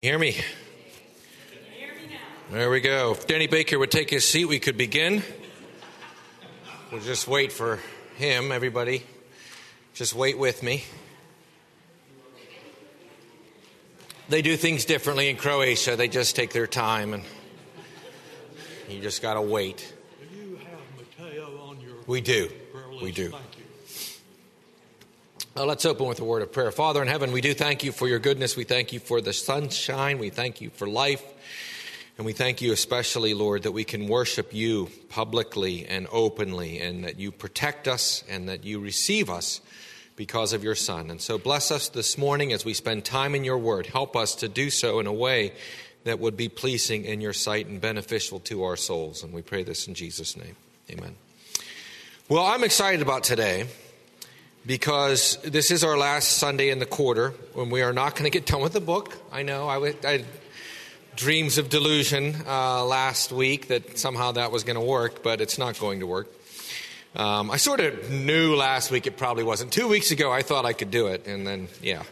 Hear me? There we go. If Danny Baker would take his seat, we could begin. We'll just wait for him, everybody. Just wait with me. They do things differently in Croatia. They just take their time and you just got to wait. Do you have Mateo on your We do. We do. Uh, let's open with a word of prayer. Father in heaven, we do thank you for your goodness. We thank you for the sunshine. We thank you for life. And we thank you especially, Lord, that we can worship you publicly and openly, and that you protect us and that you receive us because of your Son. And so bless us this morning as we spend time in your word. Help us to do so in a way that would be pleasing in your sight and beneficial to our souls. And we pray this in Jesus' name. Amen. Well, I'm excited about today because this is our last Sunday in the quarter when we are not going to get done with the book. I know I, I dreams of delusion uh, last week that somehow that was going to work, but it's not going to work. Um, I sort of knew last week it probably wasn't. Two weeks ago, I thought I could do it, and then, yeah,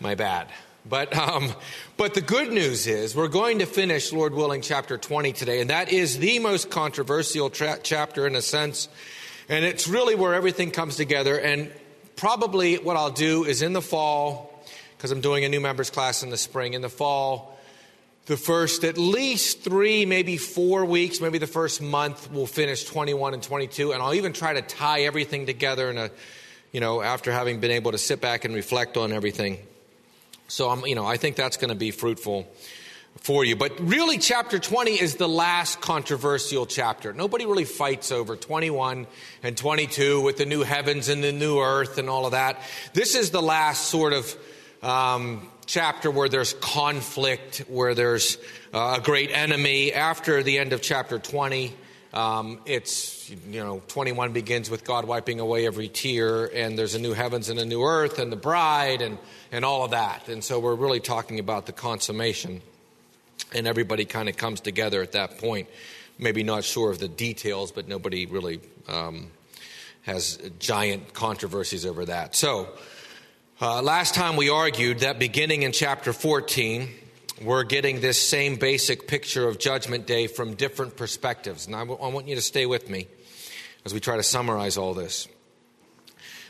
my bad. But, um, but the good news is we're going to finish, Lord willing, chapter 20 today, and that is the most controversial tra- chapter in a sense and it's really where everything comes together. And probably what I'll do is in the fall, because I'm doing a new members class in the spring, in the fall, the first at least three, maybe four weeks, maybe the first month, we'll finish 21 and 22. And I'll even try to tie everything together in a, you know, after having been able to sit back and reflect on everything. So I'm, you know, I think that's going to be fruitful for you. But really, chapter 20 is the last controversial chapter. Nobody really fights over 21 and 22 with the new heavens and the new earth and all of that. This is the last sort of um, chapter where there's conflict, where there's uh, a great enemy. After the end of chapter 20, um, it's, you know, 21 begins with God wiping away every tear, and there's a new heavens and a new earth, and the bride, and, and all of that. And so we're really talking about the consummation and everybody kind of comes together at that point. Maybe not sure of the details, but nobody really um, has giant controversies over that. So, uh, last time we argued that beginning in chapter 14, we're getting this same basic picture of Judgment Day from different perspectives. And I, w- I want you to stay with me as we try to summarize all this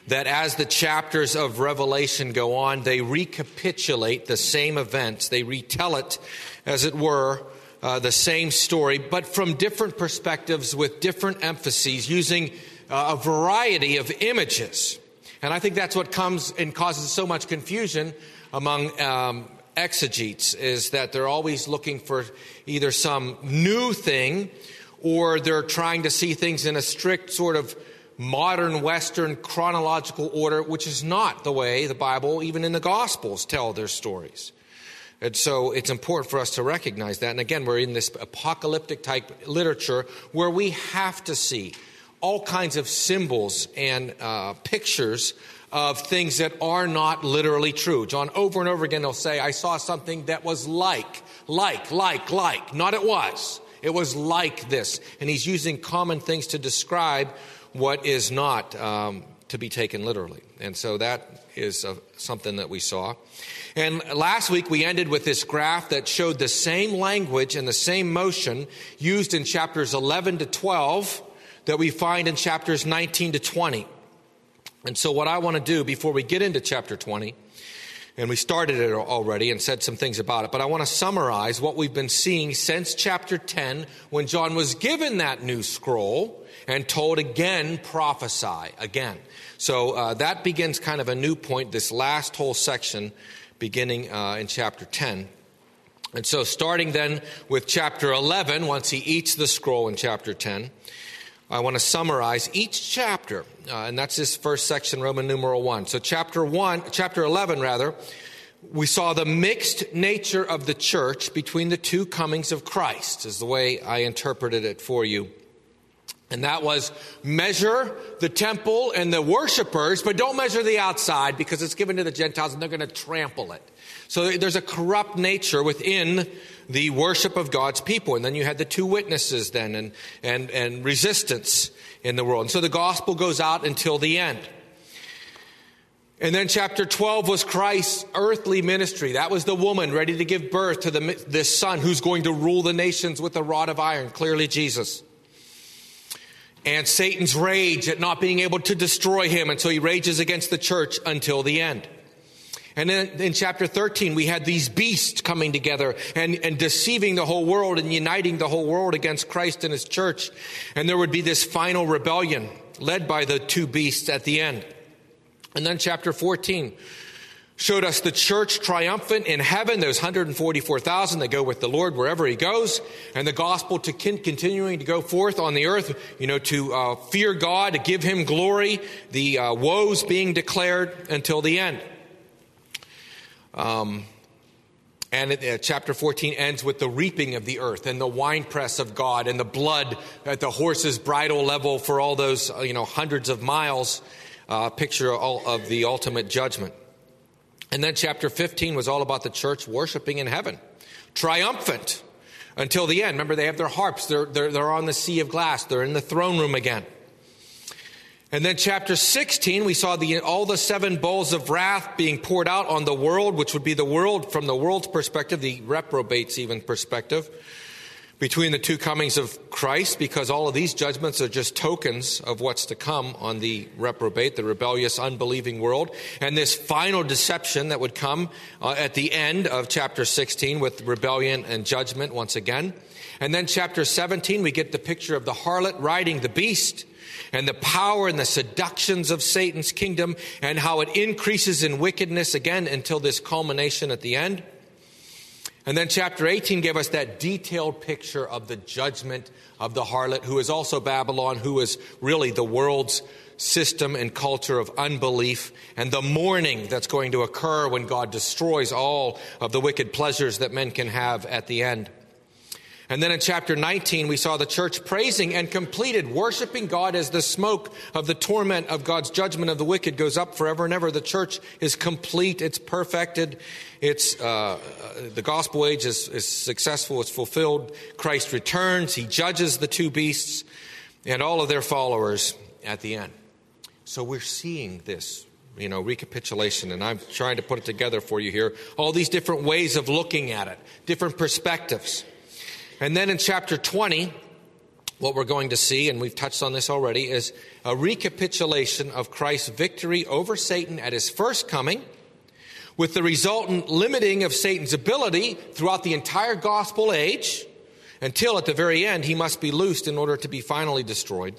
that as the chapters of Revelation go on, they recapitulate the same events. They retell it, as it were, uh, the same story, but from different perspectives with different emphases, using uh, a variety of images. And I think that's what comes and causes so much confusion among um, exegetes, is that they're always looking for either some new thing or they're trying to see things in a strict sort of modern Western chronological order, which is not the way the Bible, even in the Gospels, tell their stories. And so it's important for us to recognize that. And again, we're in this apocalyptic type literature where we have to see all kinds of symbols and uh, pictures of things that are not literally true. John over and over again he'll say, I saw something that was like, like, like, like. Not it was. It was like this. And he's using common things to describe what is not um, to be taken literally. And so that is uh, something that we saw. And last week we ended with this graph that showed the same language and the same motion used in chapters 11 to 12 that we find in chapters 19 to 20. And so, what I want to do before we get into chapter 20, and we started it already and said some things about it, but I want to summarize what we've been seeing since chapter 10 when John was given that new scroll and told again, prophesy again. So uh, that begins kind of a new point, this last whole section beginning uh, in chapter 10. And so, starting then with chapter 11, once he eats the scroll in chapter 10, I want to summarize each chapter, uh, and that's this first section, Roman numeral 1. So, chapter 1, chapter 11, rather, we saw the mixed nature of the church between the two comings of Christ, is the way I interpreted it for you. And that was measure the temple and the worshipers, but don't measure the outside because it's given to the Gentiles and they're going to trample it. So there's a corrupt nature within the worship of God's people. And then you had the two witnesses then and, and, and resistance in the world. And so the gospel goes out until the end. And then chapter 12 was Christ's earthly ministry. That was the woman ready to give birth to the, this son who's going to rule the nations with a rod of iron, clearly Jesus. And Satan's rage at not being able to destroy him, and so he rages against the church until the end. And then in chapter 13, we had these beasts coming together and, and deceiving the whole world and uniting the whole world against Christ and his church. And there would be this final rebellion led by the two beasts at the end. And then chapter 14 showed us the church triumphant in heaven, those 144,000 that go with the Lord wherever he goes, and the gospel to continuing to go forth on the earth, you know, to uh, fear God, to give him glory, the uh, woes being declared until the end. Um, and it, uh, chapter 14 ends with the reaping of the earth and the winepress of God and the blood at the horse's bridle level for all those, uh, you know, hundreds of miles uh, picture of the ultimate judgment. And then chapter 15 was all about the church worshiping in heaven, triumphant until the end. Remember, they have their harps, they're, they're, they're on the sea of glass, they're in the throne room again. And then chapter 16, we saw the, all the seven bowls of wrath being poured out on the world, which would be the world from the world's perspective, the reprobates even perspective between the two comings of Christ because all of these judgments are just tokens of what's to come on the reprobate, the rebellious, unbelieving world. And this final deception that would come uh, at the end of chapter 16 with rebellion and judgment once again. And then chapter 17, we get the picture of the harlot riding the beast and the power and the seductions of Satan's kingdom and how it increases in wickedness again until this culmination at the end. And then chapter 18 gave us that detailed picture of the judgment of the harlot, who is also Babylon, who is really the world's system and culture of unbelief, and the mourning that's going to occur when God destroys all of the wicked pleasures that men can have at the end. And then in chapter 19, we saw the church praising and completed, worshiping God as the smoke of the torment of God's judgment of the wicked goes up forever and ever. The church is complete, it's perfected, it's, uh, the gospel age is, is successful, it's fulfilled. Christ returns, he judges the two beasts and all of their followers at the end. So we're seeing this you know, recapitulation, and I'm trying to put it together for you here. All these different ways of looking at it, different perspectives. And then in chapter 20, what we're going to see, and we've touched on this already, is a recapitulation of Christ's victory over Satan at his first coming, with the resultant limiting of Satan's ability throughout the entire gospel age, until at the very end he must be loosed in order to be finally destroyed.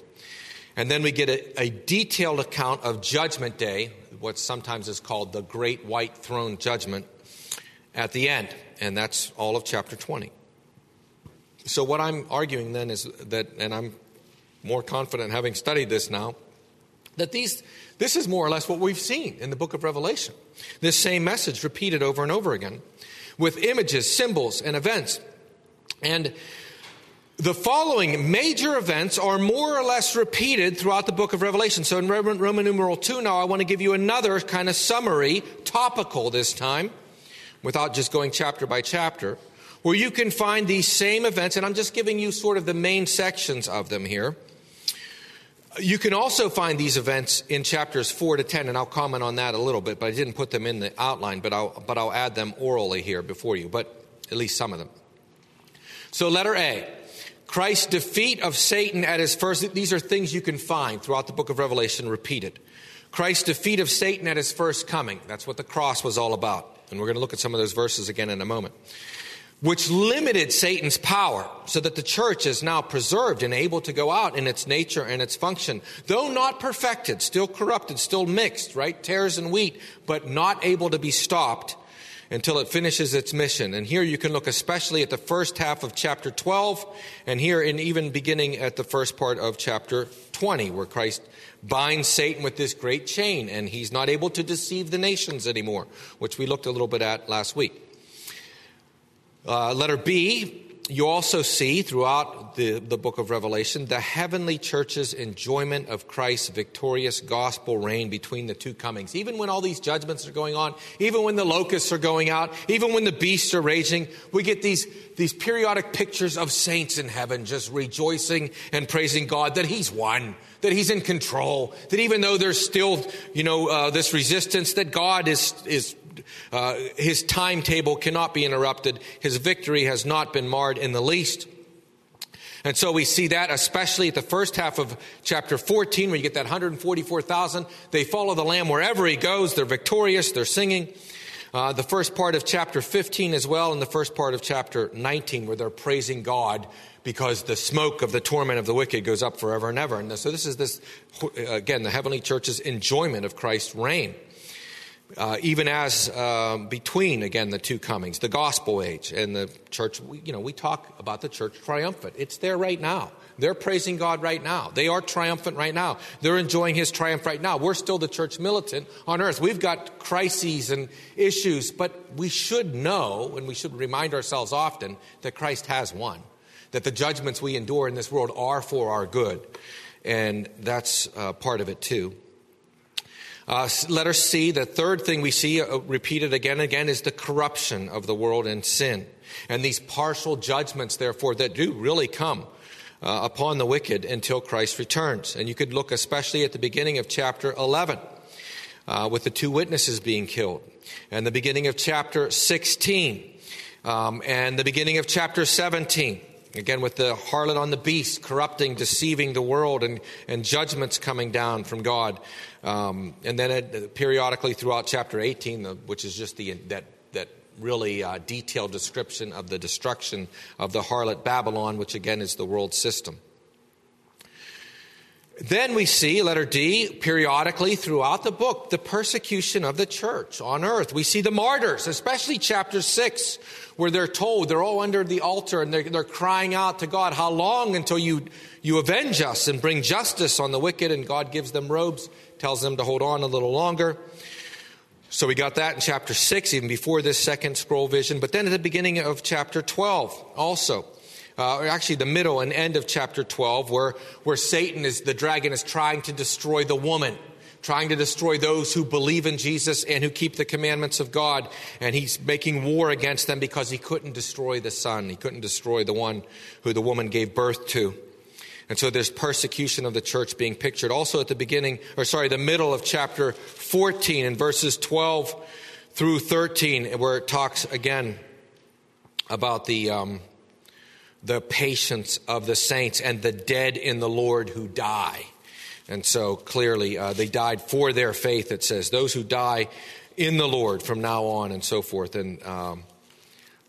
And then we get a, a detailed account of Judgment Day, what sometimes is called the Great White Throne Judgment, at the end. And that's all of chapter 20. So, what I'm arguing then is that, and I'm more confident having studied this now, that these, this is more or less what we've seen in the book of Revelation. This same message repeated over and over again with images, symbols, and events. And the following major events are more or less repeated throughout the book of Revelation. So in Roman numeral 2 now, I want to give you another kind of summary, topical this time, without just going chapter by chapter where you can find these same events, and I'm just giving you sort of the main sections of them here. You can also find these events in chapters 4 to 10, and I'll comment on that a little bit, but I didn't put them in the outline, but I'll, but I'll add them orally here before you, but at least some of them. So, letter A Christ's defeat of Satan at his first, these are things you can find throughout the book of Revelation repeated. Christ's defeat of Satan at his first coming. That's what the cross was all about. And we're going to look at some of those verses again in a moment which limited Satan's power so that the church is now preserved and able to go out in its nature and its function. Though not perfected, still corrupted, still mixed, right? Tares and wheat, but not able to be stopped until it finishes its mission. And here you can look especially at the first half of chapter 12 and here in even beginning at the first part of chapter 20 where Christ binds Satan with this great chain and he's not able to deceive the nations anymore, which we looked a little bit at last week. Uh, letter B, you also see throughout the, the book of Revelation the heavenly church's enjoyment of Christ's victorious gospel reign between the two comings. Even when all these judgments are going on, even when the locusts are going out, even when the beasts are raging, we get these, these periodic pictures of saints in heaven just rejoicing and praising God that He's won, that He's in control, that even though there's still, you know, uh, this resistance, that God is, is uh, his timetable cannot be interrupted. His victory has not been marred in the least. And so we see that, especially at the first half of chapter 14, where you get that 144,000. They follow the Lamb wherever he goes. They're victorious. They're singing. Uh, the first part of chapter 15 as well, and the first part of chapter 19, where they're praising God because the smoke of the torment of the wicked goes up forever and ever. And so this is this, again, the heavenly church's enjoyment of Christ's reign uh, even as um, between again the two comings, the gospel age and the church. We, you know, we talk about the church triumphant. It's there right now. They're praising God right now. They are triumphant right now. They're enjoying His triumph right now. We're still the church militant on earth. We've got crises and issues, but we should know and we should remind ourselves often that Christ has won. That the judgments we endure in this world are for our good, and that's uh, part of it too. Uh, letter C, the third thing we see uh, repeated again and again is the corruption of the world and sin. And these partial judgments, therefore, that do really come uh, upon the wicked until Christ returns. And you could look especially at the beginning of chapter 11 uh, with the two witnesses being killed, and the beginning of chapter 16, um, and the beginning of chapter 17 Again, with the harlot on the beast, corrupting, deceiving the world, and, and judgments coming down from God. Um, and then it, periodically throughout chapter 18, the, which is just the, that, that really uh, detailed description of the destruction of the harlot Babylon, which again is the world system. Then we see, letter D, periodically throughout the book, the persecution of the church on earth. We see the martyrs, especially chapter 6, where they're told they're all under the altar and they're, they're crying out to God, How long until you, you avenge us and bring justice on the wicked? And God gives them robes, tells them to hold on a little longer. So we got that in chapter 6, even before this second scroll vision. But then at the beginning of chapter 12, also, uh, actually the middle and end of chapter 12, where, where Satan is, the dragon is trying to destroy the woman trying to destroy those who believe in Jesus and who keep the commandments of God. And he's making war against them because he couldn't destroy the son. He couldn't destroy the one who the woman gave birth to. And so there's persecution of the church being pictured. Also at the beginning, or sorry, the middle of chapter 14 in verses 12 through 13, where it talks again about the, um, the patience of the saints and the dead in the Lord who die. And so clearly, uh, they died for their faith, it says. Those who die in the Lord from now on and so forth. And um,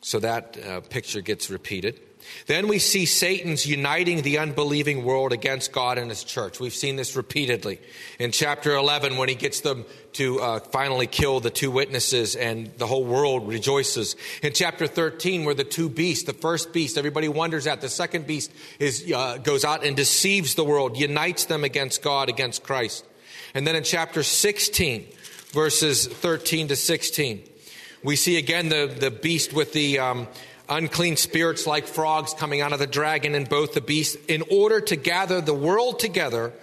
so that uh, picture gets repeated. Then we see Satan's uniting the unbelieving world against God and his church. We've seen this repeatedly. In chapter 11, when he gets them to uh, finally kill the two witnesses and the whole world rejoices. In chapter 13, where the two beasts, the first beast, everybody wonders at, the second beast is, uh, goes out and deceives the world, unites them against God, against Christ. And then in chapter 16, verses 13 to 16, we see again the, the beast with the, um, unclean spirits like frogs coming out of the dragon and both the beasts, in order to gather the world together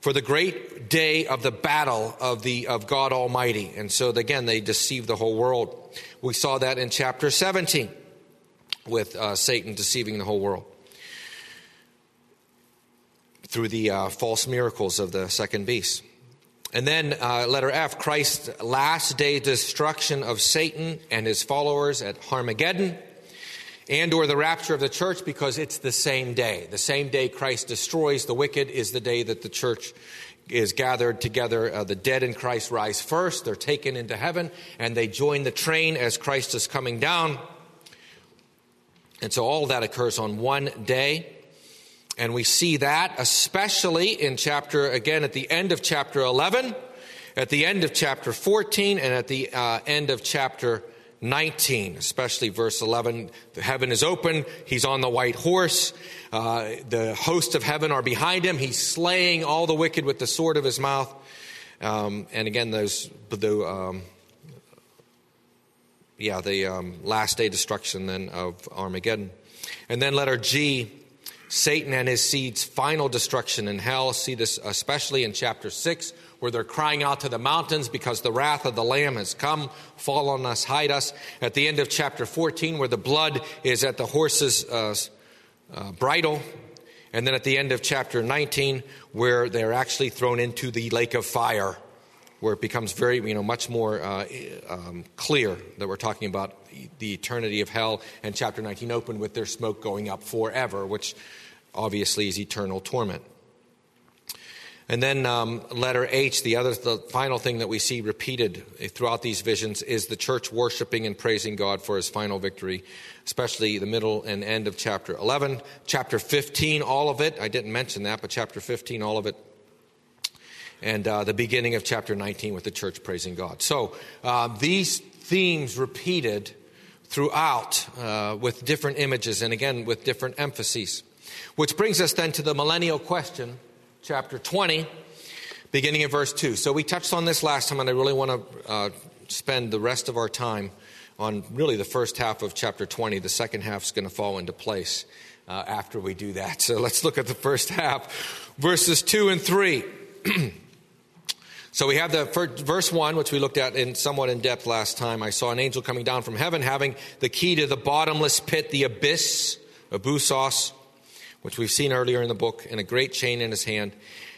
for the great day of the battle of the of God Almighty. And so again, they deceive the whole world. We saw that in chapter 17 with uh, Satan deceiving the whole world through the uh, false miracles of the second beast. And then uh, letter F, Christ's last day destruction of Satan and his followers at Armageddon and or the rapture of the church because it's the same day. The same day Christ destroys the wicked is the day that the church is gathered together. Uh, the dead in Christ rise first. They're taken into heaven and they join the train as Christ is coming down. And so all that occurs on one day. And we see that especially in chapter, again, at the end of chapter 11, at the end of chapter 14, and at the uh, end of chapter 19, especially verse 11. The heaven is open. He's on the white horse. Uh, the hosts of heaven are behind him. He's slaying all the wicked with the sword of his mouth. Um, and again, those the, um, yeah, the um, last day destruction then of Armageddon. And then letter G, Satan and his seeds' final destruction in hell. See this especially in chapter 6, where they're crying out to the mountains because the wrath of the Lamb has come, fall on us, hide us. At the end of chapter 14, where the blood is at the horse's uh, uh, bridle. And then at the end of chapter 19, where they're actually thrown into the lake of fire where it becomes very, you know, much more uh, um, clear that we're talking about the eternity of hell. And chapter 19 opened with their smoke going up forever, which obviously is eternal torment. And then um, letter H, the other, the final thing that we see repeated throughout these visions is the church worshiping and praising God for His final victory, especially the middle and end of chapter 11, chapter 15, all of it. I didn't mention that, but chapter 15, all of it and uh, the beginning of chapter 19 with the church praising God. So uh, these themes repeated throughout uh, with different images and again with different emphases. Which brings us then to the millennial question, chapter 20, beginning in verse 2. So we touched on this last time, and I really want to uh, spend the rest of our time on really the first half of chapter 20. The second half is going to fall into place uh, after we do that. So let's look at the first half, verses 2 and 3. So we have the first, verse 1, which we looked at in somewhat in depth last time. I saw an angel coming down from heaven having the key to the bottomless pit, the abyss, abusos, which we've seen earlier in the book, and a great chain in his hand.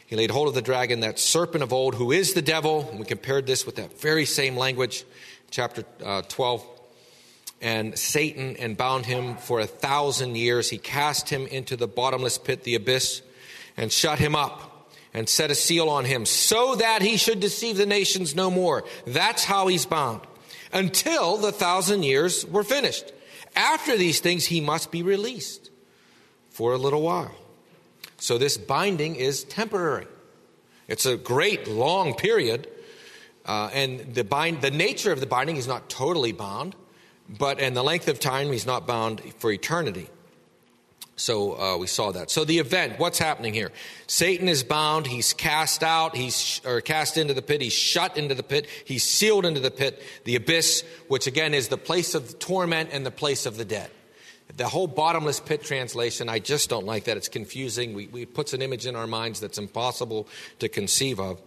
He laid hold of the dragon, that serpent of old, who is the devil. And we compared this with that very same language, chapter uh, 12. And Satan, and bound him for a thousand years. He cast him into the bottomless pit, the abyss, and shut him up and set a seal on him so that he should deceive the nations no more. That's how he's bound until the thousand years were finished. After these things, he must be released for a little while. So this binding is temporary. It's a great long period, uh, and the bind the nature of the binding is not totally bound, but and the length of time he's not bound for eternity. So uh, we saw that. So the event, what's happening here? Satan is bound. He's cast out. He's or cast into the pit. He's shut into the pit. He's sealed into the pit, the abyss, which again is the place of torment and the place of the dead. The whole bottomless pit translation, I just don't like that. It's confusing. We, we puts an image in our minds that's impossible to conceive of.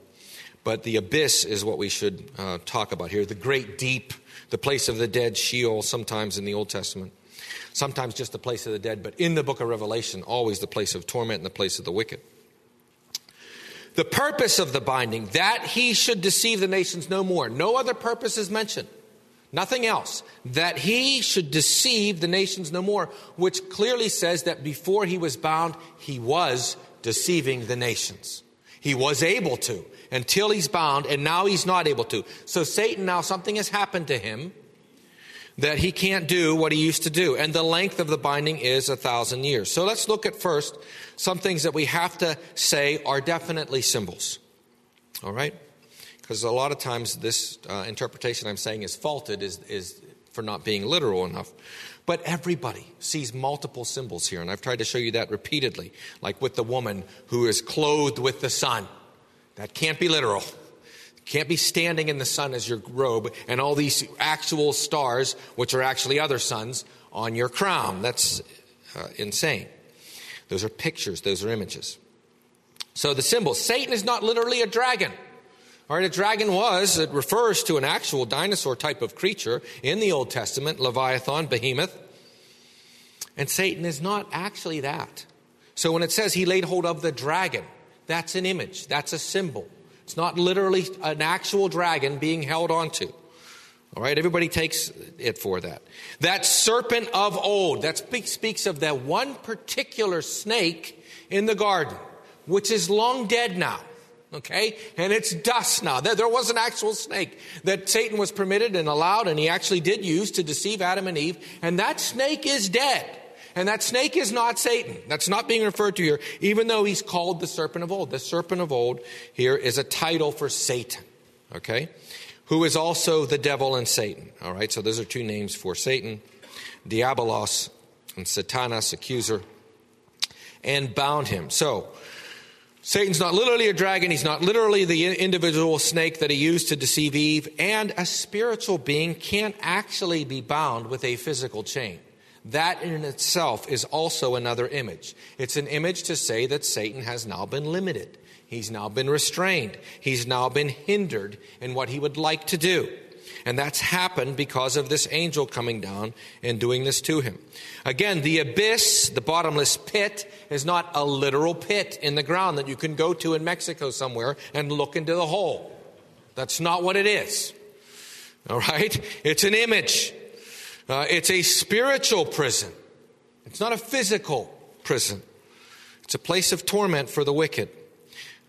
But the abyss is what we should uh, talk about here. The great deep, the place of the dead, Sheol, sometimes in the Old Testament sometimes just the place of the dead, but in the book of Revelation, always the place of torment and the place of the wicked. The purpose of the binding, that he should deceive the nations no more. No other purpose is mentioned. Nothing else. That he should deceive the nations no more, which clearly says that before he was bound, he was deceiving the nations. He was able to until he's bound, and now he's not able to. So Satan, now something has happened to him that he can't do what he used to do. And the length of the binding is a thousand years. So let's look at first some things that we have to say are definitely symbols. All right? Because a lot of times this uh, interpretation I'm saying is faulted is, is for not being literal enough. But everybody sees multiple symbols here, and I've tried to show you that repeatedly, like with the woman who is clothed with the sun. That can't be literal. Can't be standing in the sun as your robe and all these actual stars, which are actually other suns, on your crown. That's uh, insane. Those are pictures, those are images. So the symbol Satan is not literally a dragon. All right, a dragon was, it refers to an actual dinosaur type of creature in the Old Testament, Leviathan, Behemoth. And Satan is not actually that. So when it says he laid hold of the dragon, that's an image, that's a symbol. It's not literally an actual dragon being held onto. All right, everybody takes it for that. That serpent of old, that speaks of that one particular snake in the garden, which is long dead now. Okay? And it's dust now. There was an actual snake that Satan was permitted and allowed, and he actually did use to deceive Adam and Eve. And that snake is dead. And that snake is not Satan. That's not being referred to here, even though he's called the serpent of old. The serpent of old here is a title for Satan, okay? Who is also the devil and Satan. All right, so those are two names for Satan Diabolos and Satanas, accuser, and bound him. So, Satan's not literally a dragon. He's not literally the individual snake that he used to deceive Eve. And a spiritual being can't actually be bound with a physical chain. That in itself is also another image. It's an image to say that Satan has now been limited. He's now been restrained. He's now been hindered in what he would like to do. And that's happened because of this angel coming down and doing this to him. Again, the abyss, the bottomless pit, is not a literal pit in the ground that you can go to in Mexico somewhere and look into the hole. That's not what it is. All right? It's an image. Uh, it's a spiritual prison. It's not a physical prison. It's a place of torment for the wicked.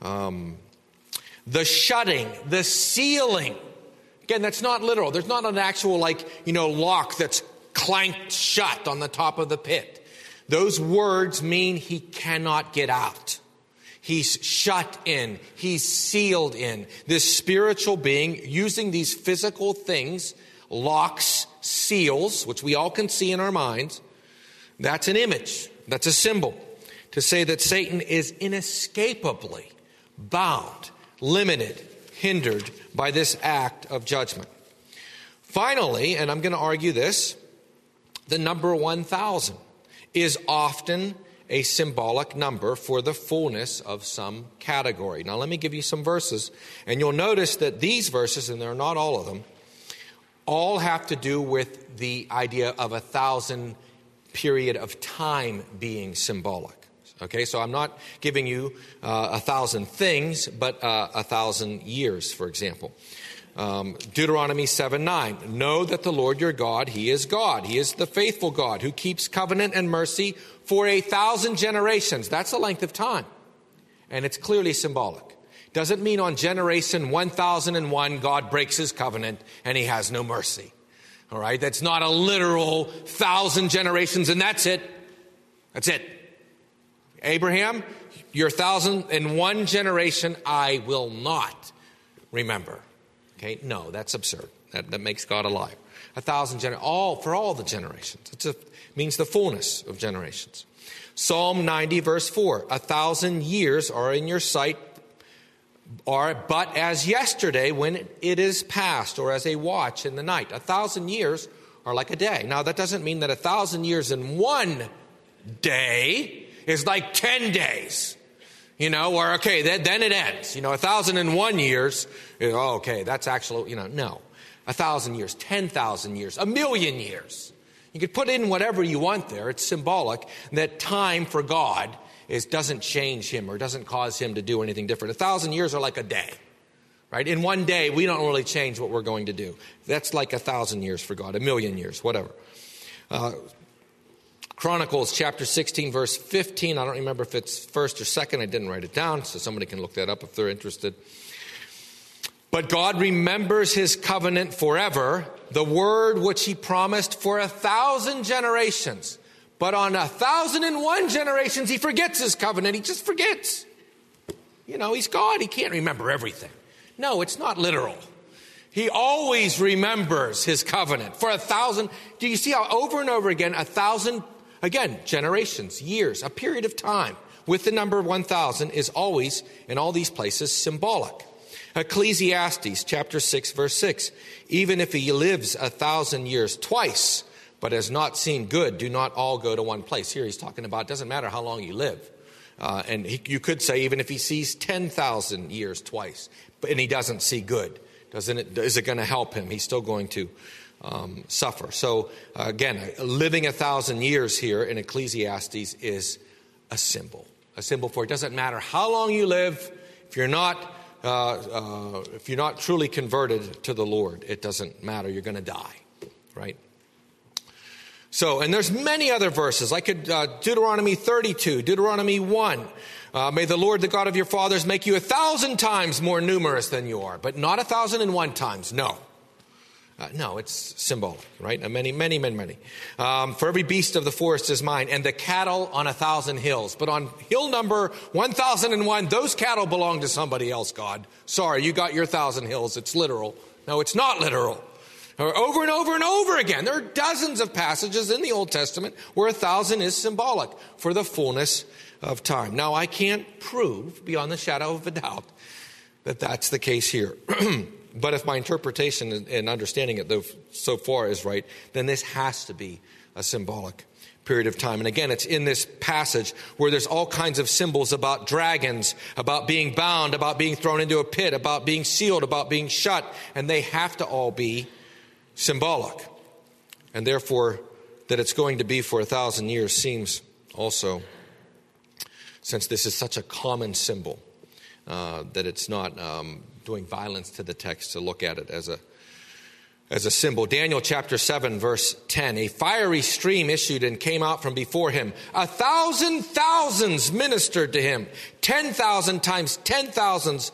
Um, the shutting, the sealing Again, that's not literal. There's not an actual, like, you know, lock that's clanked shut on the top of the pit. Those words mean he cannot get out. He's shut in. He's sealed in. This spiritual being using these physical things, locks, seals, which we all can see in our minds, that's an image. That's a symbol to say that Satan is inescapably bound, limited, hindered by this act of judgment. Finally, and I'm going to argue this, the number 1,000 is often a symbolic number for the fullness of some category. Now, let me give you some verses, and you'll notice that these verses, and they're not all of them, all have to do with the idea of a thousand period of time being symbolic. Okay, so I'm not giving you uh, a thousand things, but uh, a thousand years, for example. Um, Deuteronomy 7 9. Know that the Lord your God, He is God. He is the faithful God who keeps covenant and mercy for a thousand generations. That's a length of time. And it's clearly symbolic. Doesn't mean on generation 1001 God breaks his covenant and he has no mercy. All right? That's not a literal thousand generations and that's it. That's it. Abraham, your thousand and one generation I will not remember. Okay, no, that's absurd. That, that makes God a liar. A thousand generations, all for all the generations. It means the fullness of generations. Psalm 90, verse 4 A thousand years are in your sight, are but as yesterday when it is past, or as a watch in the night. A thousand years are like a day. Now, that doesn't mean that a thousand years in one day is like 10 days. You know, or okay, then, it ends. You know, a thousand and one years, oh, okay, that's actually, you know, no. A thousand years, 10,000 years, a million years. You could put in whatever you want there. It's symbolic that time for God is, doesn't change him or doesn't cause him to do anything different. A thousand years are like a day, right? In one day, we don't really change what we're going to do. That's like a thousand years for God, a million years, whatever. Uh, Chronicles chapter 16, verse 15. I don't remember if it's first or second. I didn't write it down, so somebody can look that up if they're interested. But God remembers his covenant forever, the word which he promised for a thousand generations. But on a thousand and one generations, he forgets his covenant. He just forgets. You know, he's God. He can't remember everything. No, it's not literal. He always remembers his covenant for a thousand. Do you see how over and over again, a thousand Again, generations, years, a period of time with the number 1000 is always, in all these places, symbolic. Ecclesiastes chapter 6, verse 6. Even if he lives a thousand years twice, but has not seen good, do not all go to one place. Here he's talking about, it doesn't matter how long you live. Uh, and he, you could say, even if he sees 10,000 years twice, but, and he doesn't see good, doesn't it, is it going to help him? He's still going to um, suffer. So, uh, again, living a thousand years here in Ecclesiastes is a symbol. A symbol for it doesn't matter how long you live, if you're not. Uh, uh, if you're not truly converted to the Lord, it doesn't matter. You're going to die, right? So, and there's many other verses. I could uh, Deuteronomy 32, Deuteronomy 1. Uh, may the Lord, the God of your fathers, make you a thousand times more numerous than you are, but not a thousand and one times. No, uh, no, it's symbolic, right? Uh, many, many, many, many. Um, for every beast of the forest is mine, and the cattle on a thousand hills. But on hill number 1001, those cattle belong to somebody else, God. Sorry, you got your thousand hills. It's literal. No, it's not literal. Over and over and over again. There are dozens of passages in the Old Testament where a thousand is symbolic for the fullness of time. Now, I can't prove beyond the shadow of a doubt that that's the case here. but if my interpretation and understanding it so far is right, then this has to be a symbolic period of time. And again, it's in this passage where there's all kinds of symbols about dragons, about being bound, about being thrown into a pit, about being sealed, about being shut, and they have to all be symbolic. And therefore, that it's going to be for a thousand years seems also, since this is such a common symbol, uh, that it's not um, doing violence to the text to look at it as a as a symbol. Daniel chapter 7, verse 10. A fiery stream issued and came out from before him. A thousand thousands ministered to him. Ten thousand times ten thousands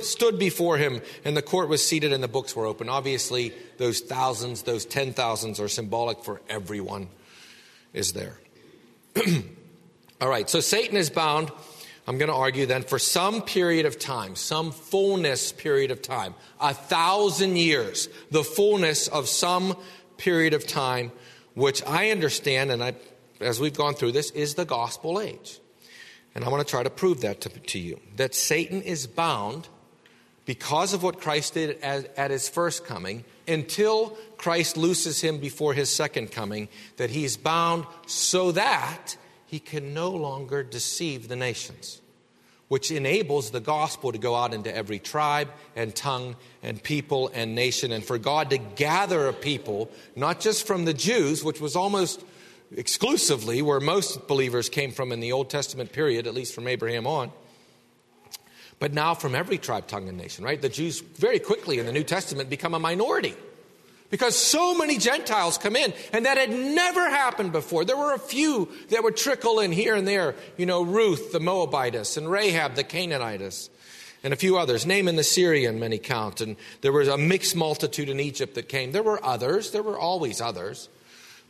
stood before him, and the court was seated and the books were open. Obviously, those thousands, those ten thousands are symbolic for everyone is there. All right, so Satan is bound I'm going to argue then for some period of time, some fullness period of time, a thousand years, the fullness of some period of time, which I understand, and I, as we've gone through this, is the gospel age. And I want to try to prove that to, to you that Satan is bound because of what Christ did at, at his first coming until Christ looses him before his second coming, that he's bound so that he can no longer deceive the nations, which enables the gospel to go out into every tribe and tongue and people and nation, and for God to gather a people, not just from the Jews, which was almost exclusively where most believers came from in the Old Testament period, at least from Abraham on. But now from every tribe, tongue, and nation, right? The Jews very quickly in the New Testament become a minority because so many Gentiles come in, and that had never happened before. There were a few that would trickle in here and there, you know, Ruth the Moabitess, and Rahab the Canaanitess, and a few others. Naaman the Syrian, many count. And there was a mixed multitude in Egypt that came. There were others, there were always others,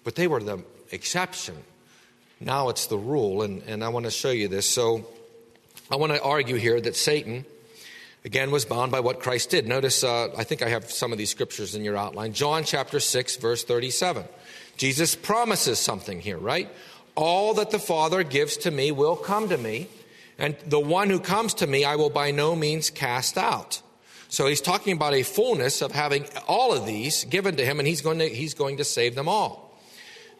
but they were the exception. Now it's the rule, and, and I want to show you this. So I want to argue here that Satan again was bound by what Christ did. Notice, uh, I think I have some of these scriptures in your outline. John chapter 6, verse 37. Jesus promises something here, right? All that the Father gives to me will come to me, and the one who comes to me I will by no means cast out. So he's talking about a fullness of having all of these given to him, and he's going to, he's going to save them all.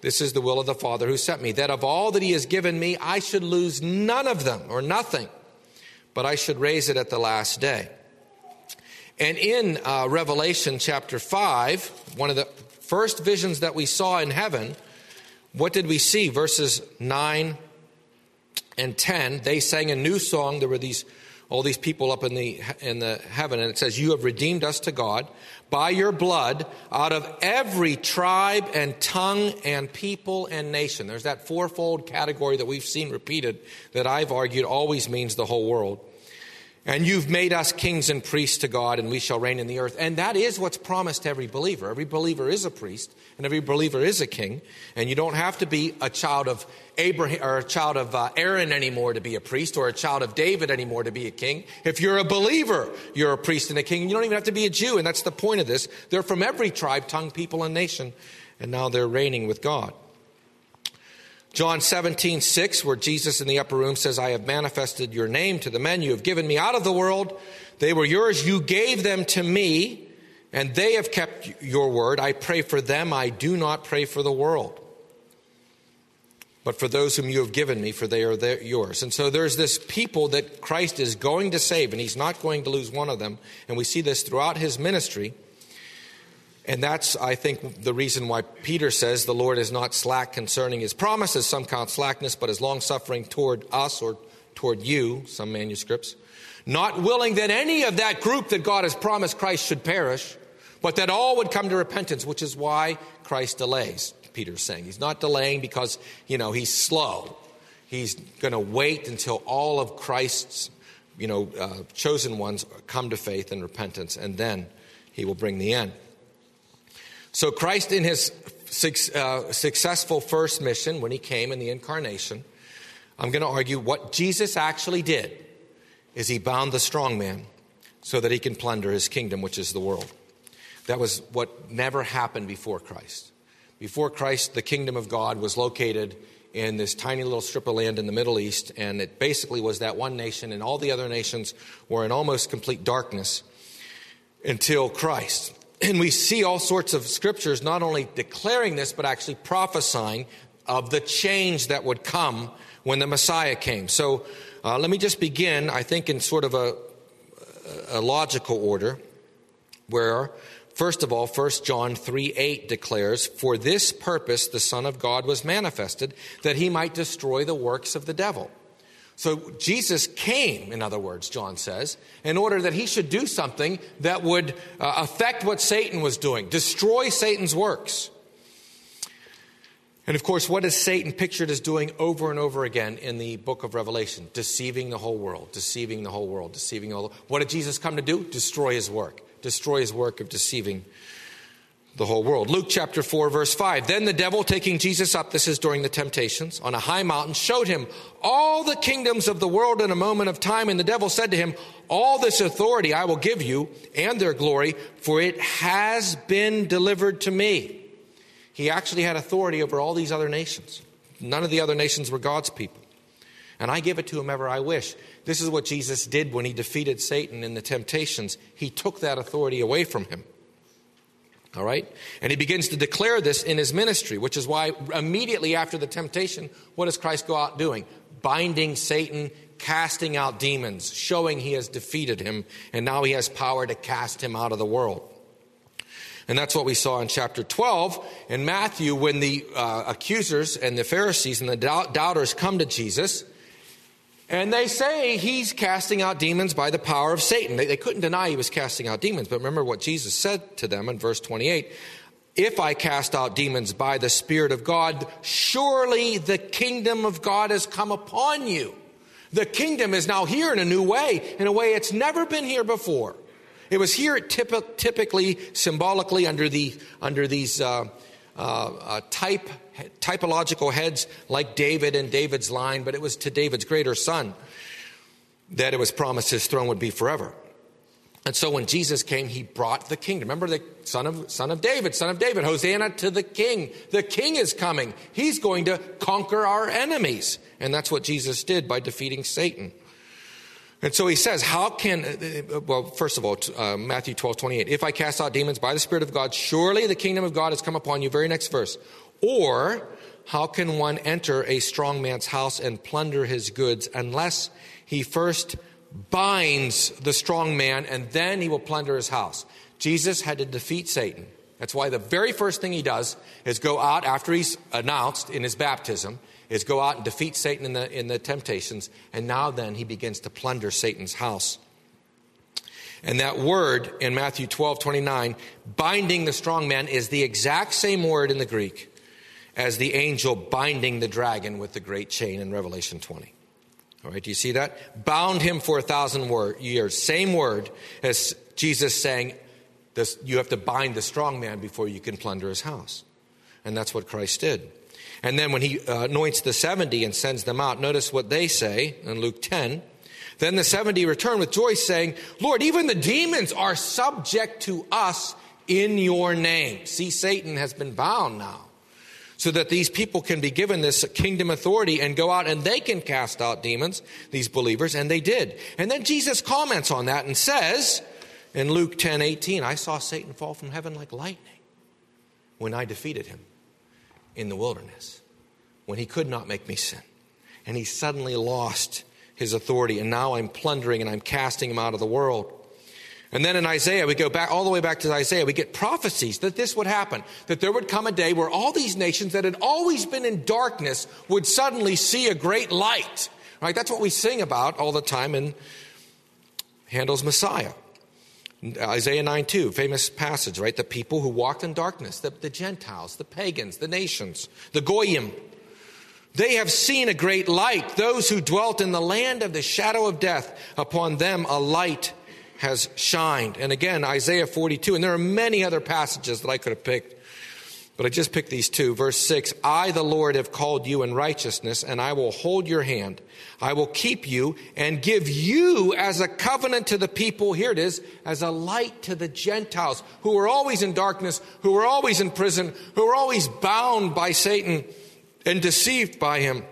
This is the will of the Father who sent me, that of all that he has given me, I should lose none of them or nothing but I should raise it at the last day. And in uh, Revelation chapter 5, one of the first visions that we saw in heaven, what did we see? Verses 9 and 10, they sang a new song. There were these all these people up in the in the heaven and it says you have redeemed us to God by your blood out of every tribe and tongue and people and nation. There's that fourfold category that we've seen repeated that I've argued always means the whole world. And you've made us kings and priests to God, and we shall reign in the earth. And that is what's promised to every believer. Every believer is a priest, and every believer is a king. And you don't have to be a child of Abraham or a child of uh, Aaron anymore to be a priest, or a child of David anymore to be a king. If you're a believer, you're a priest and a king. You don't even have to be a Jew, and that's the point of this. They're from every tribe, tongue, people, and nation, and now they're reigning with God. John 17, 6, where Jesus in the upper room says, I have manifested your name to the men you have given me out of the world. They were yours. You gave them to me, and they have kept your word. I pray for them. I do not pray for the world, but for those whom you have given me, for they are yours. And so there's this people that Christ is going to save, and he's not going to lose one of them. And we see this throughout his ministry. And that's, I think, the reason why Peter says the Lord is not slack concerning his promises. Some count slackness, but is long suffering toward us or toward you, some manuscripts. Not willing that any of that group that God has promised Christ should perish, but that all would come to repentance, which is why Christ delays, Peter's saying. He's not delaying because, you know, he's slow. He's going to wait until all of Christ's, you know, uh, chosen ones come to faith and repentance, and then he will bring the end. So, Christ, in his uh, successful first mission, when he came in the incarnation, I'm going to argue what Jesus actually did is he bound the strong man so that he can plunder his kingdom, which is the world. That was what never happened before Christ. Before Christ, the kingdom of God was located in this tiny little strip of land in the Middle East, and it basically was that one nation, and all the other nations were in almost complete darkness until Christ. And we see all sorts of scriptures not only declaring this, but actually prophesying of the change that would come when the Messiah came. So uh, let me just begin, I think, in sort of a, a logical order, where First of all, 1 John 3 8 declares, For this purpose the Son of God was manifested, that he might destroy the works of the devil. So Jesus came, in other words, John says, in order that he should do something that would uh, affect what Satan was doing, destroy Satan's works. And of course, what is Satan pictured as doing over and over again in the book of Revelation? Deceiving the whole world, deceiving the whole world, deceiving all. What did Jesus come to do? Destroy his work destroy his work of deceiving the whole world. Luke chapter 4, verse 5. Then the devil, taking Jesus up, this is during the temptations, on a high mountain, showed him all the kingdoms of the world in a moment of time. And the devil said to him, All this authority I will give you and their glory, for it has been delivered to me. He actually had authority over all these other nations. None of the other nations were God's people. And I give it to whomever I wish. This is what Jesus did when he defeated Satan in the temptations. He took that authority away from him. All right? And he begins to declare this in his ministry, which is why immediately after the temptation, what does Christ go out doing? Binding Satan, casting out demons, showing he has defeated him, and now he has power to cast him out of the world. And that's what we saw in chapter 12 in Matthew when the uh, accusers and the Pharisees and the doubters come to Jesus and they say he's casting out demons by the power of Satan. They, they, couldn't deny he was casting out demons, but remember what Jesus said to them in verse 28 If I cast out demons by the Spirit of God, surely the kingdom of God has come upon you. The kingdom is now here in a new way, in a way it's never been here before. It was here typically, symbolically, under, the, under these uh, uh, uh, type typological heads like David and David's line, but it was to David's greater son that it was promised his throne would be forever. And so when Jesus came, he brought the kingdom. Remember the son of, son of David, son of David, Hosanna to the king. The king is coming. He's going to conquer our enemies. And that's what Jesus did by defeating Satan. And so he says, How can, well, first of all, uh, Matthew 12, 28, if I cast out demons by the Spirit of God, surely the kingdom of God has come upon you. Very next verse. Or how can one enter a strong man's house and plunder his goods unless he first binds the strong man and then he will plunder his house? Jesus had to defeat Satan. That's why the very first thing he does is go out after he's announced in his baptism, is go out and defeat Satan in the, in the temptations, and now then he begins to plunder Satan's house. And that word in Matthew 12, 29, binding the strong man, is the exact same word in the Greek as the angel binding the dragon with the great chain in Revelation 20. All right, do you see that? Bound him for a thousand years. Same word as Jesus saying, this, you have to bind the strong man before you can plunder his house. And that's what Christ did. And then when he uh, anoints the 70 and sends them out, notice what they say in Luke 10. Then the 70 return with joy, saying, Lord, even the demons are subject to us in your name. See, Satan has been bound now so that these people can be given this kingdom authority and go out and they can cast out demons, these believers, and they did. And then Jesus comments on that and says in Luke 10 18, I saw Satan fall from heaven like lightning when I defeated him in the wilderness, when he could not make me sin. And he suddenly lost his authority, and now I'm plundering and I'm casting him out of the world. And then in Isaiah, we go back all the way back to Isaiah, we get prophecies that this would happen, that there would come a day where all these nations that had always been in darkness would suddenly see a great light. Right? That's what we sing about all the time in Handel's Messiah. Isaiah 9 2, famous passage, right? The people who walked in darkness, the, the Gentiles, the pagans, the nations, the Goyim, they have seen a great light. Those who dwelt in the land of the shadow of death, upon them a light has shined. And again, Isaiah 42, and there are many other passages that I could have picked But I just picked these two. Verse 6 I, the Lord, have called you in righteousness, and I will hold your hand. I will keep you and give you as a covenant to the people. Here it is, as a light to the Gentiles who were always in darkness, who were always in prison, who were always bound by Satan and deceived by him.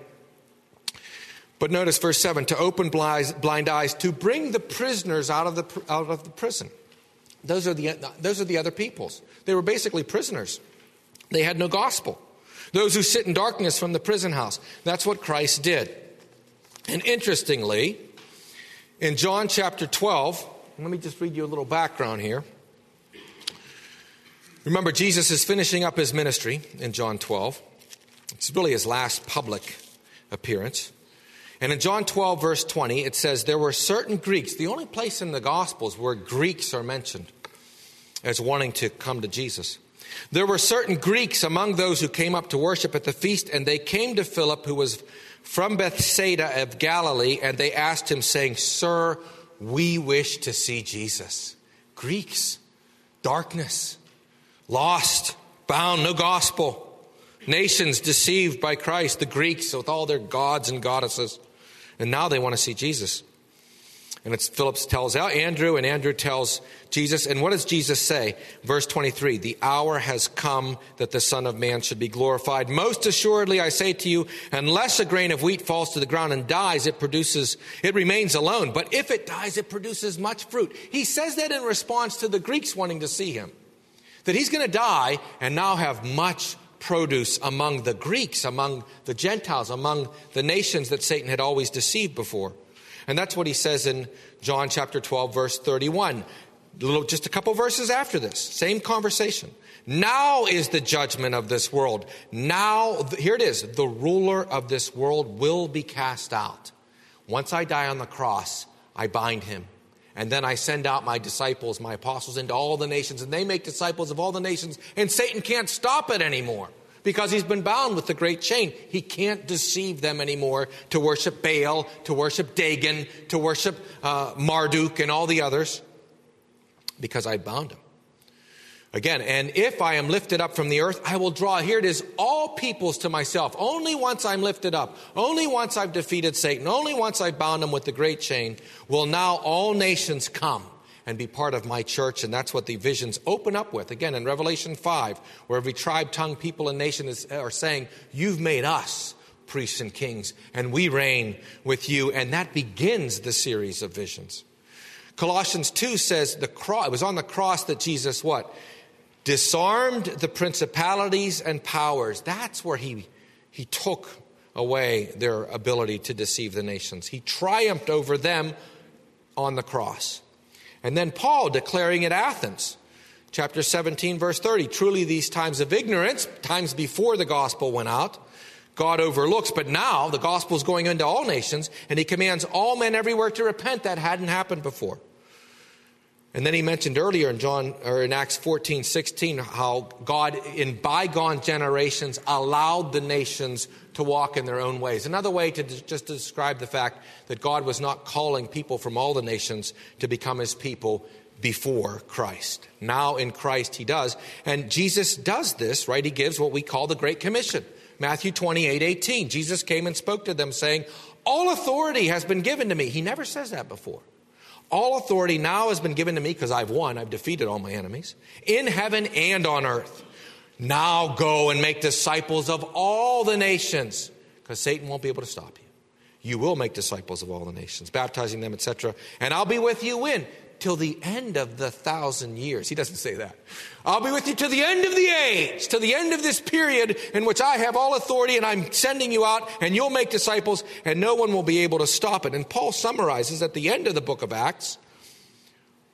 But notice verse 7 to open blind eyes, to bring the prisoners out of the, out of the prison. Those are the, those are the other peoples. They were basically prisoners. They had no gospel. Those who sit in darkness from the prison house. That's what Christ did. And interestingly, in John chapter 12, let me just read you a little background here. Remember, Jesus is finishing up his ministry in John 12. It's really his last public appearance. And in John 12, verse 20, it says, There were certain Greeks, the only place in the Gospels where Greeks are mentioned as wanting to come to Jesus. There were certain Greeks among those who came up to worship at the feast, and they came to Philip, who was from Bethsaida of Galilee, and they asked him, saying, Sir, we wish to see Jesus. Greeks, darkness, lost, bound, no gospel. Nations deceived by Christ, the Greeks with all their gods and goddesses. And now they want to see Jesus. And it's Phillips tells Andrew, and Andrew tells Jesus. And what does Jesus say? Verse 23 The hour has come that the Son of Man should be glorified. Most assuredly, I say to you, unless a grain of wheat falls to the ground and dies, it produces, it remains alone. But if it dies, it produces much fruit. He says that in response to the Greeks wanting to see him. That he's going to die and now have much produce among the Greeks, among the Gentiles, among the nations that Satan had always deceived before. And that's what he says in John chapter 12, verse 31. Little, just a couple verses after this, same conversation. Now is the judgment of this world. Now, here it is the ruler of this world will be cast out. Once I die on the cross, I bind him. And then I send out my disciples, my apostles, into all the nations, and they make disciples of all the nations, and Satan can't stop it anymore because he's been bound with the great chain. He can't deceive them anymore to worship Baal, to worship Dagon, to worship uh, Marduk, and all the others because I bound him. Again, and if I am lifted up from the earth, I will draw, here it is, all peoples to myself. Only once I'm lifted up, only once I've defeated Satan, only once I've bound him with the great chain, will now all nations come and be part of my church. And that's what the visions open up with. Again, in Revelation 5, where every tribe, tongue, people, and nation is, are saying, You've made us priests and kings, and we reign with you. And that begins the series of visions. Colossians 2 says the cross, it was on the cross that Jesus what? Disarmed the principalities and powers. That's where he, he took away their ability to deceive the nations. He triumphed over them on the cross. And then Paul declaring at Athens, chapter 17, verse 30 truly these times of ignorance, times before the gospel went out, God overlooks, but now the gospel is going into all nations, and he commands all men everywhere to repent. That hadn't happened before. And then he mentioned earlier in John or in Acts 14, 16, how God in bygone generations allowed the nations to walk in their own ways. Another way to just describe the fact that God was not calling people from all the nations to become his people before Christ. Now in Christ he does. And Jesus does this, right? He gives what we call the Great Commission. Matthew 28, 18. Jesus came and spoke to them saying, All authority has been given to me. He never says that before. All authority now has been given to me because I've won, I've defeated all my enemies, in heaven and on earth. Now go and make disciples of all the nations, because Satan won't be able to stop you. You will make disciples of all the nations, baptizing them, etc. And I'll be with you when? Till the end of the thousand years. He doesn't say that. I'll be with you to the end of the age, to the end of this period in which I have all authority and I'm sending you out and you'll make disciples and no one will be able to stop it. And Paul summarizes at the end of the book of Acts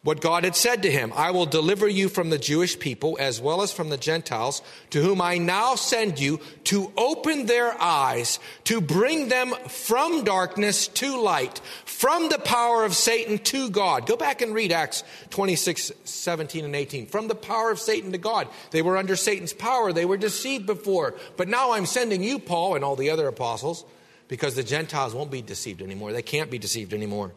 what God had said to him I will deliver you from the Jewish people as well as from the Gentiles, to whom I now send you to open their eyes, to bring them from darkness to light, from the power of Satan to God. Go back and read Acts 26, 17, and 18. From the power of Satan to God. They were under Satan's power, they were deceived before. But now I'm sending you, Paul, and all the other apostles, because the Gentiles won't be deceived anymore. They can't be deceived anymore.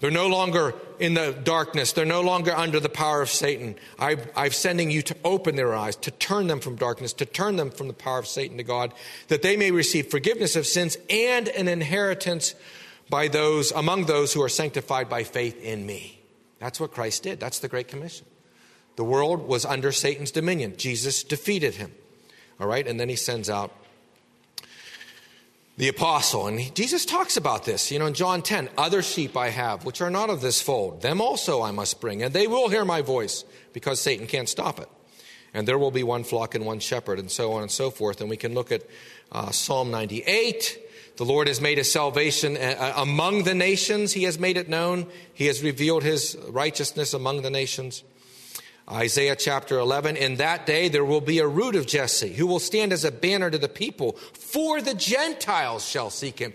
They're no longer in the darkness. They're no longer under the power of Satan. I, I'm sending you to open their eyes, to turn them from darkness, to turn them from the power of Satan to God, that they may receive forgiveness of sins and an inheritance by those among those who are sanctified by faith in me. That's what Christ did. That's the Great Commission. The world was under Satan's dominion. Jesus defeated him. All right, and then he sends out the apostle. And Jesus talks about this, you know, in John 10 Other sheep I have, which are not of this fold. Them also I must bring, and they will hear my voice, because Satan can't stop it. And there will be one flock and one shepherd, and so on and so forth. And we can look at uh, Psalm 98. The Lord has made his salvation uh, uh, among the nations. He has made it known. He has revealed his righteousness among the nations. Isaiah chapter 11, in that day there will be a root of Jesse who will stand as a banner to the people, for the Gentiles shall seek him.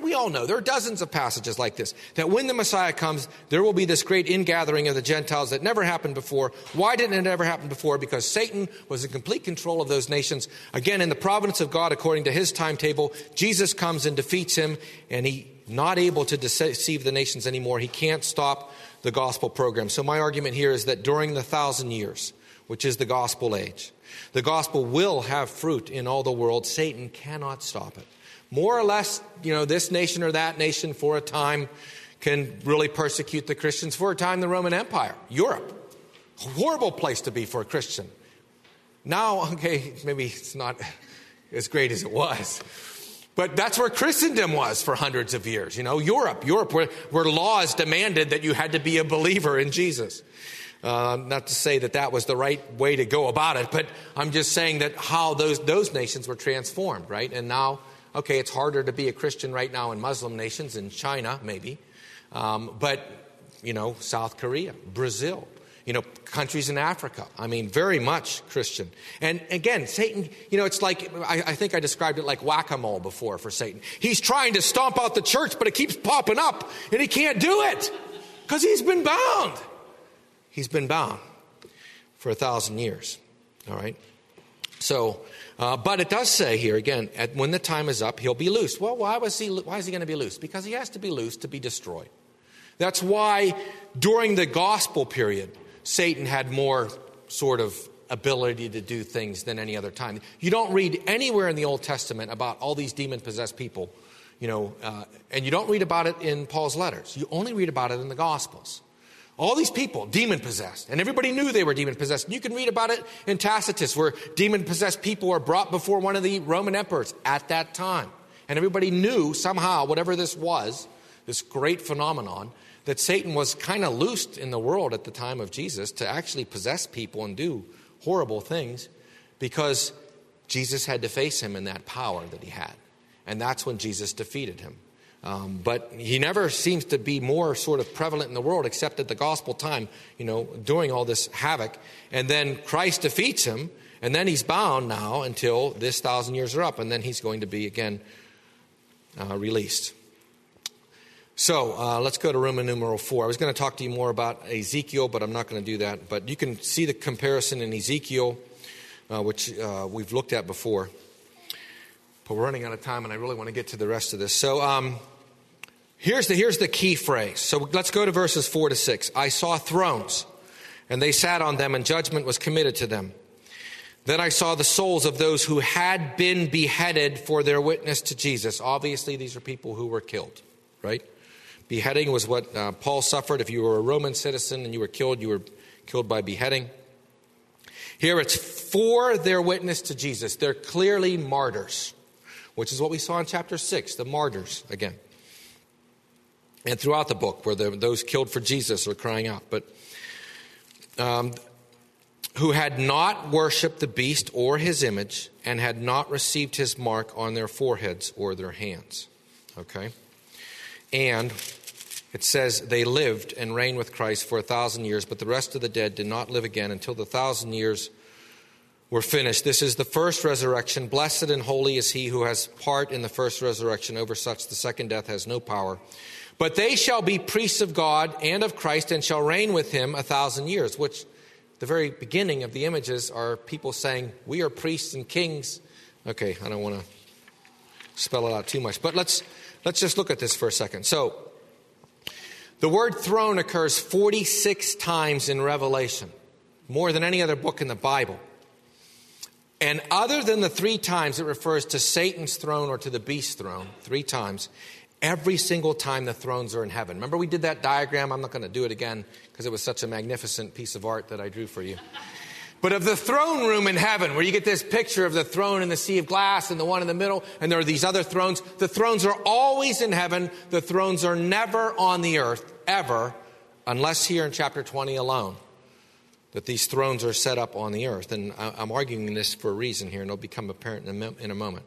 We all know there are dozens of passages like this that when the Messiah comes, there will be this great ingathering of the Gentiles that never happened before. Why didn't it ever happen before? Because Satan was in complete control of those nations. Again, in the providence of God, according to his timetable, Jesus comes and defeats him, and he not able to deceive the nations anymore. He can't stop the gospel program. So, my argument here is that during the thousand years, which is the gospel age, the gospel will have fruit in all the world. Satan cannot stop it. More or less, you know, this nation or that nation for a time can really persecute the Christians. For a time, the Roman Empire, Europe, horrible place to be for a Christian. Now, okay, maybe it's not as great as it was. But that's where Christendom was for hundreds of years. You know, Europe, Europe, where, where laws demanded that you had to be a believer in Jesus. Uh, not to say that that was the right way to go about it, but I'm just saying that how those, those nations were transformed, right? And now, okay, it's harder to be a Christian right now in Muslim nations, in China, maybe. Um, but, you know, South Korea, Brazil, you know, countries in Africa. I mean, very much Christian. And again, Satan, you know, it's like, I, I think I described it like whack a mole before for Satan. He's trying to stomp out the church, but it keeps popping up, and he can't do it because he's been bound. He's been bound for a thousand years. All right? So, uh, but it does say here again, at, when the time is up, he'll be loose. Well, why, was he, why is he going to be loose? Because he has to be loose to be destroyed. That's why during the gospel period, Satan had more sort of ability to do things than any other time. You don't read anywhere in the Old Testament about all these demon possessed people, you know, uh, and you don't read about it in Paul's letters. You only read about it in the Gospels. All these people, demon possessed, and everybody knew they were demon possessed. You can read about it in Tacitus, where demon possessed people are brought before one of the Roman emperors at that time. And everybody knew somehow, whatever this was, this great phenomenon, that Satan was kind of loosed in the world at the time of Jesus to actually possess people and do horrible things because Jesus had to face him in that power that he had. And that's when Jesus defeated him. Um, but he never seems to be more sort of prevalent in the world except at the gospel time, you know, doing all this havoc. And then Christ defeats him, and then he's bound now until this thousand years are up, and then he's going to be again uh, released. So uh, let's go to Roman numeral 4. I was going to talk to you more about Ezekiel, but I'm not going to do that. But you can see the comparison in Ezekiel, uh, which uh, we've looked at before. But we're running out of time, and I really want to get to the rest of this. So um, here's, the, here's the key phrase. So let's go to verses 4 to 6. I saw thrones, and they sat on them, and judgment was committed to them. Then I saw the souls of those who had been beheaded for their witness to Jesus. Obviously, these are people who were killed, right? Beheading was what uh, Paul suffered. If you were a Roman citizen and you were killed, you were killed by beheading. Here it's for their witness to Jesus. They're clearly martyrs, which is what we saw in chapter 6, the martyrs again. And throughout the book, where the, those killed for Jesus are crying out. But um, who had not worshiped the beast or his image and had not received his mark on their foreheads or their hands. Okay? And it says they lived and reigned with Christ for a thousand years, but the rest of the dead did not live again until the thousand years were finished. This is the first resurrection. Blessed and holy is he who has part in the first resurrection. Over such the second death has no power. But they shall be priests of God and of Christ and shall reign with him a thousand years, which the very beginning of the images are people saying, We are priests and kings. Okay, I don't want to spell it out too much, but let's Let's just look at this for a second. So, The word throne occurs 46 times in Revelation, more than any other book in the Bible. And other than the three times it refers to Satan's throne or to the beast's throne, three times, every single time the thrones are in heaven. Remember, we did that diagram? I'm not going to do it again because it was such a magnificent piece of art that I drew for you. But of the throne room in heaven, where you get this picture of the throne in the sea of glass and the one in the middle, and there are these other thrones, the thrones are always in heaven. The thrones are never on the earth, ever, unless here in chapter 20 alone, that these thrones are set up on the earth. And I'm arguing this for a reason here, and it'll become apparent in a moment.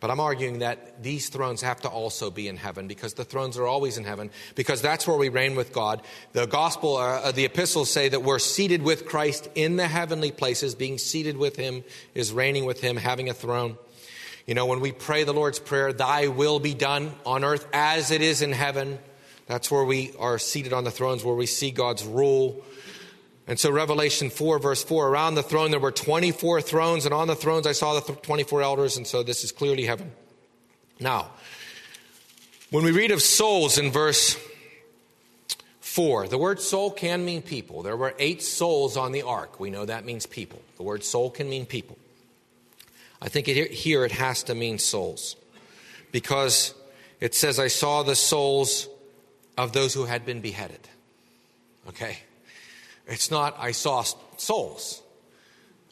But I'm arguing that these thrones have to also be in heaven because the thrones are always in heaven because that's where we reign with God. The gospel, uh, uh, the epistles say that we're seated with Christ in the heavenly places. Being seated with Him is reigning with Him, having a throne. You know, when we pray the Lord's Prayer, Thy will be done on earth as it is in heaven. That's where we are seated on the thrones, where we see God's rule. And so, Revelation 4, verse 4 around the throne there were 24 thrones, and on the thrones I saw the 24 elders, and so this is clearly heaven. Now, when we read of souls in verse 4, the word soul can mean people. There were eight souls on the ark. We know that means people. The word soul can mean people. I think it, here it has to mean souls because it says, I saw the souls of those who had been beheaded. Okay? It's not, I saw souls.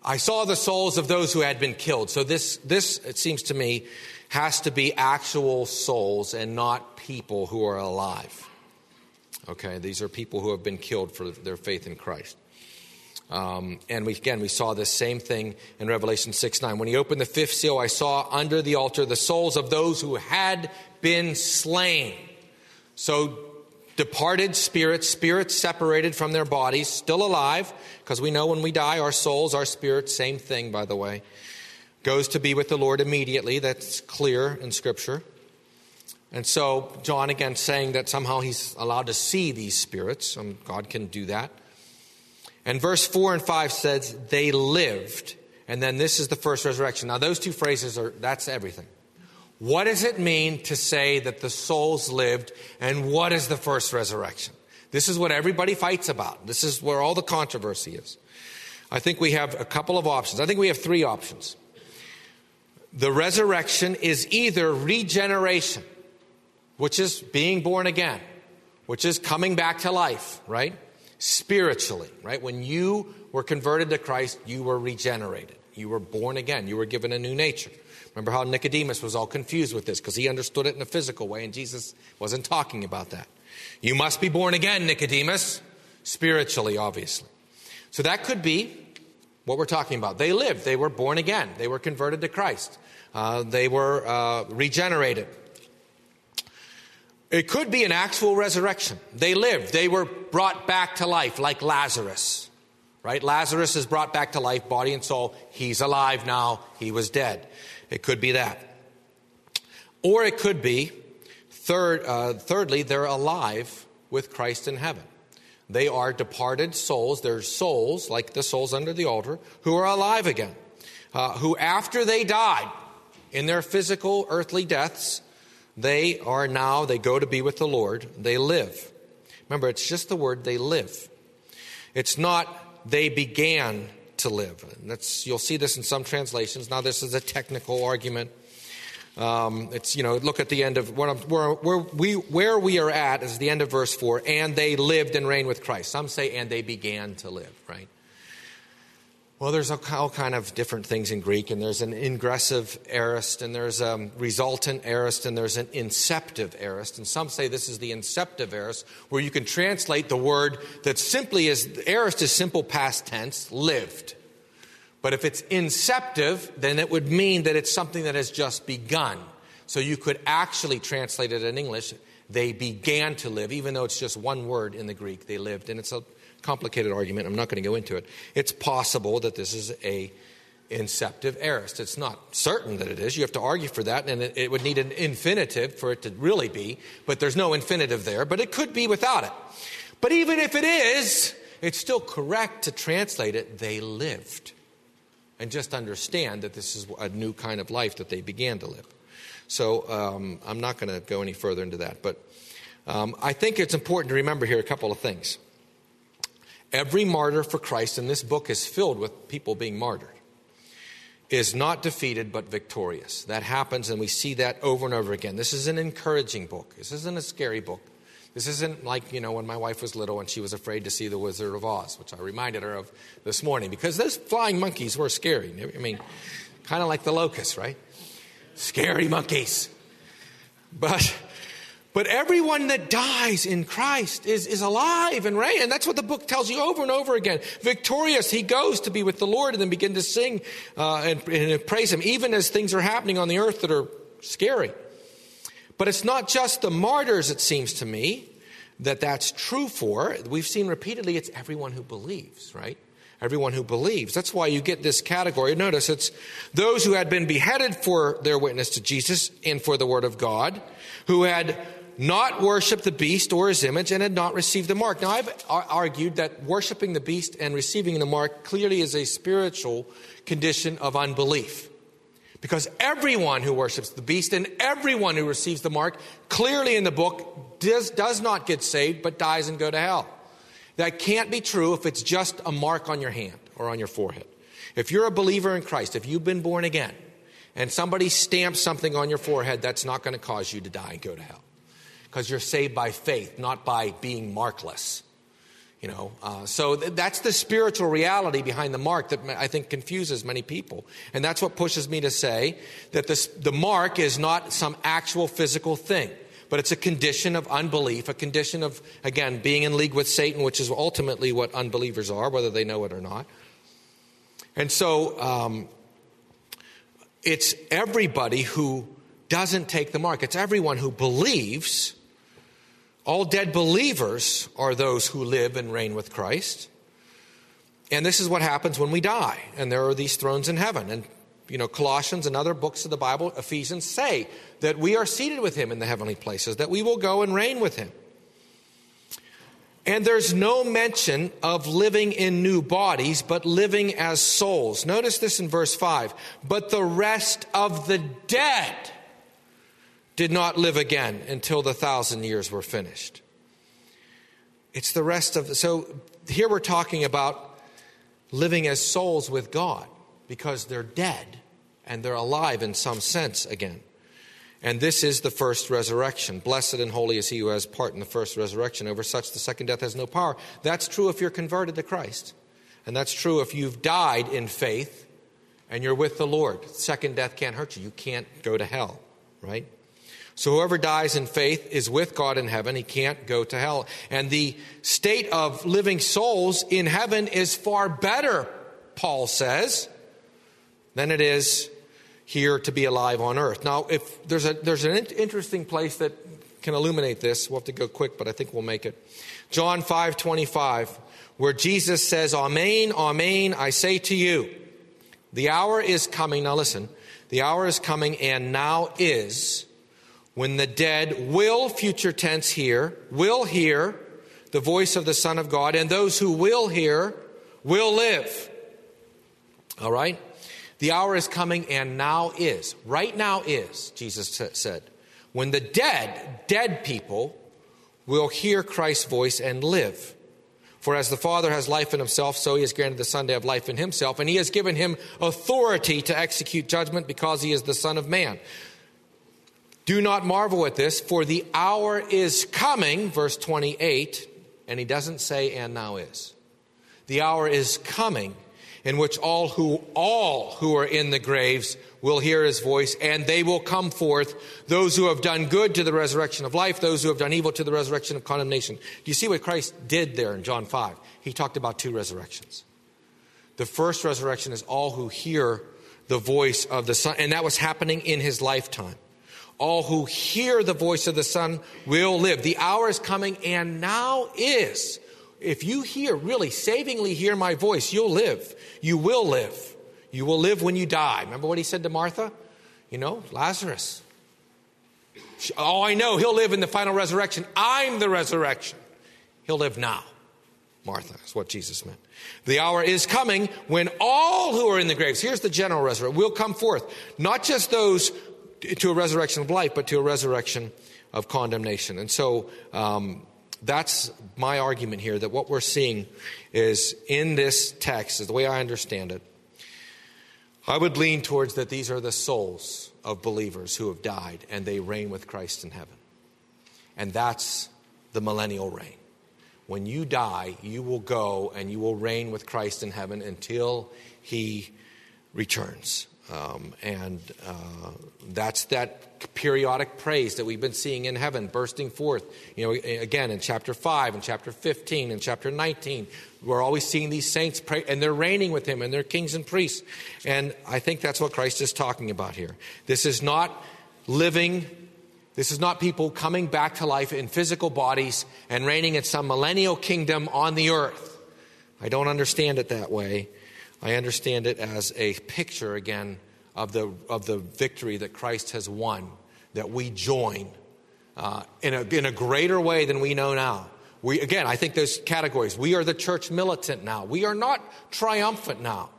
I saw the souls of those who had been killed. So this, this, it seems to me, has to be actual souls and not people who are alive. Okay, these are people who have been killed for their faith in Christ. Um, and we, again, we saw this same thing in Revelation 6 9. When he opened the fifth seal, I saw under the altar the souls of those who had been slain. So departed spirits, spirits separated from their bodies, still alive, because we know when we die, our souls, our spirits, same thing, by the way, goes to be with the Lord immediately. That's clear in Scripture. And so, John again saying that somehow he's allowed to see these spirits. Um, God can do that. And verse 4 and 5 says, they lived. And then this is the first resurrection. Now, those two phrases are, that's everything. What does it mean to say that the souls lived, and what is the first resurrection? This is what everybody fights about. This is where all the controversy is. I think we have a couple of options. I think we have three options. The resurrection is either regeneration, which is being born again, which is coming back to life, right? Spiritually, right? When you were converted to Christ, you were regenerated. You were born again. You were given a new nature. Remember how Nicodemus was all confused with this because he understood it in a physical way, and Jesus wasn't talking about that. You must be born again, Nicodemus, spiritually, obviously. So that could be what we're talking about. They lived, they were born again, they were converted to Christ, uh, they were uh, regenerated. It could be an actual resurrection. They lived, they were brought back to life, like Lazarus. Right? Lazarus is brought back to life, body and soul. He's alive now. He was dead. It could be that. Or it could be, third, uh, thirdly, they're alive with Christ in heaven. They are departed souls. They're souls, like the souls under the altar, who are alive again. Uh, who, after they died in their physical earthly deaths, they are now, they go to be with the Lord. They live. Remember, it's just the word they live. It's not they began to live. That's, you'll see this in some translations. Now, this is a technical argument. Um, it's, you know, look at the end of where, where, we, where we are at is the end of verse 4. And they lived and reigned with Christ. Some say, and they began to live, right? Well, there's all kind of different things in Greek, and there's an ingressive aorist, and there's a resultant aorist, and there's an inceptive aorist. And some say this is the inceptive aorist, where you can translate the word that simply is aorist is simple past tense, lived. But if it's inceptive, then it would mean that it's something that has just begun. So you could actually translate it in English. They began to live, even though it's just one word in the Greek. They lived, and it's a complicated argument. I'm not going to go into it. It's possible that this is a inceptive aorist. It's not certain that it is. You have to argue for that, and it, it would need an infinitive for it to really be, but there's no infinitive there. But it could be without it. But even if it is, it's still correct to translate it, they lived. And just understand that this is a new kind of life that they began to live. So um, I'm not going to go any further into that. But Um, I think it's important to remember here a couple of things. Every martyr for Christ, and this book is filled with people being martyred, is not defeated but victorious. That happens, and we see that over and over again. This is an encouraging book. This isn't a scary book. This isn't like, you know, when my wife was little and she was afraid to see The Wizard of Oz, which I reminded her of this morning, because those flying monkeys were scary. I mean, kind of like the locusts, right? Scary monkeys. But but everyone that dies in Christ is, is alive and. And that's what the book tells you over and over again. Victorious, he goes to be with the Lord and then begin to sing uh, and, and praise him, even as things are happening on the earth that are scary. But it's not just the martyrs, it seems to me, that that's true for. We've seen repeatedly it's everyone who believes, right? Everyone who believes. That's why you get this category. Notice it's those who had been beheaded for their witness to Jesus and for the word of God, who had not worshiped the beast or his image and had not received the mark. Now, I've argued that worshiping the beast and receiving the mark clearly is a spiritual condition of unbelief. Because everyone who worships the beast and everyone who receives the mark, clearly in the book, does, does not get saved but dies and go to hell. That can't be true if it's just a mark on your hand or on your forehead. If you're a believer in Christ, if you've been born again, and somebody stamps something on your forehead, that's not going to cause you to die and go to hell because you're saved by faith, not by being markless. You know, uh, so th- that's the spiritual reality behind the mark that I think confuses many people, and that's what pushes me to say that this, the mark is not some actual physical thing, but it's a condition of unbelief, a condition of again being in league with Satan, which is ultimately what unbelievers are, whether they know it or not. And so, um, it's everybody who doesn't take the mark. It's everyone who believes all dead believers are those who live and reign with Christ. And this is what happens when we die. And there are these thrones in heaven. And, you know, Colossians and other books of the Bible, Ephesians say that we are seated with him in the heavenly places, that we will go and reign with him. And there's no mention of living in new bodies, but living as souls. Notice this in verse 5. But the rest of the dead did not live again until the thousand years were finished. It's the rest of so here we're talking about living as souls with God because they're dead and they're alive in some sense again. And this is the first resurrection. Blessed and holy is he who has part in the first resurrection. Over such, the second death has no power. That's true if you're converted to Christ. And that's true if you've died in faith and you're with the Lord. Second death can't hurt you. You can't go to hell, right? So whoever dies in faith is with God in heaven. He can't go to hell. And the state of living souls in heaven is far better, Paul says, than it is here to be alive on earth. Now, if there's a there's an interesting place that can illuminate this. We'll have to go quick, but I think we'll make it. John 5 25, where Jesus says, Amen, Amen, I say to you, the hour is coming. Now listen, the hour is coming and now is when the dead will, future tense here, will hear the voice of the Son of God, and those who will hear will live. All right? The hour is coming, and now is. Right now is, Jesus said. When the dead, dead people, will hear Christ's voice and live. For as the Father has life in himself, so he has granted the Son to have life in himself, and he has given him authority to execute judgment because he is the Son of Man. Do not marvel at this, for the hour is coming, verse 28, and he doesn't say, and now is. The hour is coming in which all who all who are in the graves will hear his voice and they will come forth those who have done good to the resurrection of life those who have done evil to the resurrection of condemnation. Do you see what christ did there in john 5 he talked about two resurrections. The first resurrection is all who hear the voice of the son and that was happening in his lifetime all who hear the voice of the Son will live. The hour is coming and now is. If you hear, really savingly hear my voice, you'll live. You will live. You will live when you die. Remember what he said to Martha? You know, Lazarus. Oh, I know, he'll live in the final resurrection. I'm the resurrection. He'll live now. Martha is what Jesus meant. The hour is coming when all who are in the graves, here's the general resurrection, will come forth. Not just those to a resurrection of life, but to a resurrection of condemnation. And so um, that's my argument here that what we're seeing is in this text, is the way I understand it. I would lean towards that these are the souls of believers who have died and they reign with Christ in heaven. And that's the millennial reign. When you die, you will go and you will reign with Christ in heaven until he returns. Um, and uh, that's that periodic praise that we've been seeing in heaven bursting forth. You know, again in chapter 5 and chapter 15 and chapter 19, we're always seeing these saints pray, and they're reigning with him, and they're kings and priests. And I think that's what Christ is talking about here. This is not living, this is not people coming back to life in physical bodies and reigning in some millennial kingdom on the earth. I don't understand it that way. I understand it as a picture again of the, of the victory that Christ has won, that we join uh, in, a, in a greater way than we know now. We, again, I think there's categories. We are the church militant now. We are not triumphant now.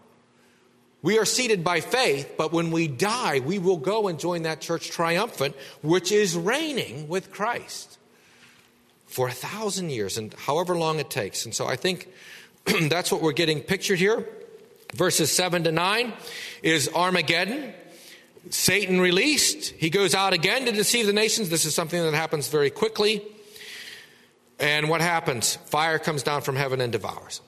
We are seated by faith, but when we die, we will go and join that church triumphant, which is reigning with Christ for a thousand years and however long it takes. And so I think that's what we're getting pictured here. Verses 7 to 9 is Armageddon. Satan released. He goes out again to deceive the nations. This is something that happens very quickly. And what happens? Fire comes down from heaven and devours.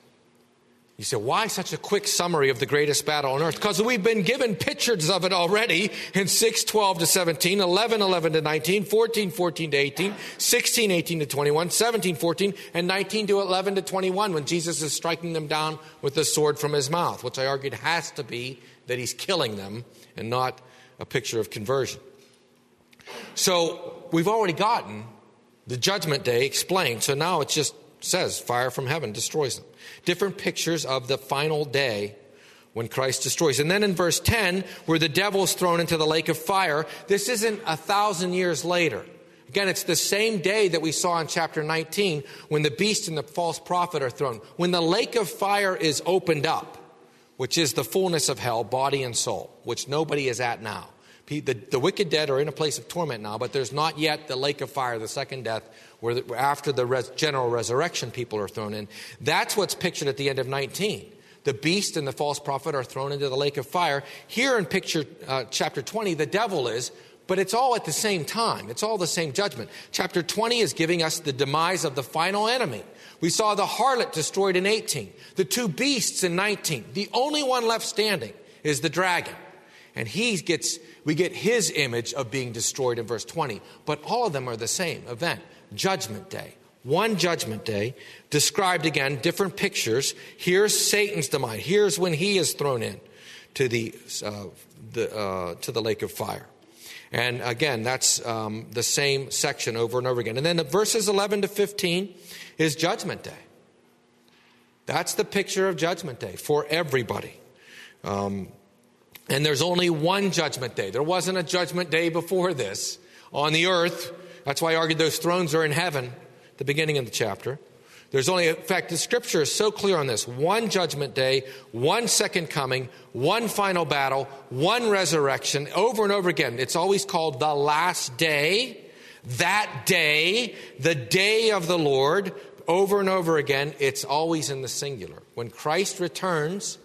You say, why such a quick summary of the greatest battle on earth? Because we've been given pictures of it already in 6, 12 to 17, 11, 11 to 19, 14, 14 to 18, 16, 18 to 21, 17, 14, and 19 to 11 to 21 when Jesus is striking them down with the sword from his mouth, which I argued has to be that he's killing them and not a picture of conversion. So we've already gotten the judgment day explained. So now it's just says fire from heaven destroys them different pictures of the final day when Christ destroys. And then in verse 10, where the devil is thrown into the lake of fire, this isn't a thousand years later. Again, it's the same day that we saw in chapter 19 when the beast and the false prophet are thrown. When the lake of fire is opened up, which is the fullness of hell, body and soul, which nobody is at now. The, the wicked dead are in a place of torment now, but there's not yet the lake of fire, the second death, where after the res, general resurrection people are thrown in. That's what's pictured at the end of 19. The beast and the false prophet are thrown into the lake of fire. Here in picture uh, chapter 20, the devil is, but it's all at the same time. It's all the same judgment. Chapter 20 is giving us the demise of the final enemy. We saw the harlot destroyed in 18, the two beasts in 19. The only one left standing is the dragon. And he gets, we get his image of being destroyed in verse 20. But all of them are the same event judgment day. One judgment day, described again, different pictures. Here's Satan's demise. Here's when he is thrown in to the, uh, the, uh, to the lake of fire. And again, that's um, the same section over and over again. And then the verses 11 to 15 is Judgment Day. That's the picture of Judgment Day for everybody. Um, and there's only one Judgment Day. There wasn't a Judgment Day before this on the earth that's why I argued those thrones are in heaven, the beginning of the chapter. There's only, in fact, the scripture is so clear on this one judgment day, one second coming, one final battle, one resurrection, over and over again. It's always called the last day, that day, the day of the Lord, over and over again. It's always in the singular. When Christ returns,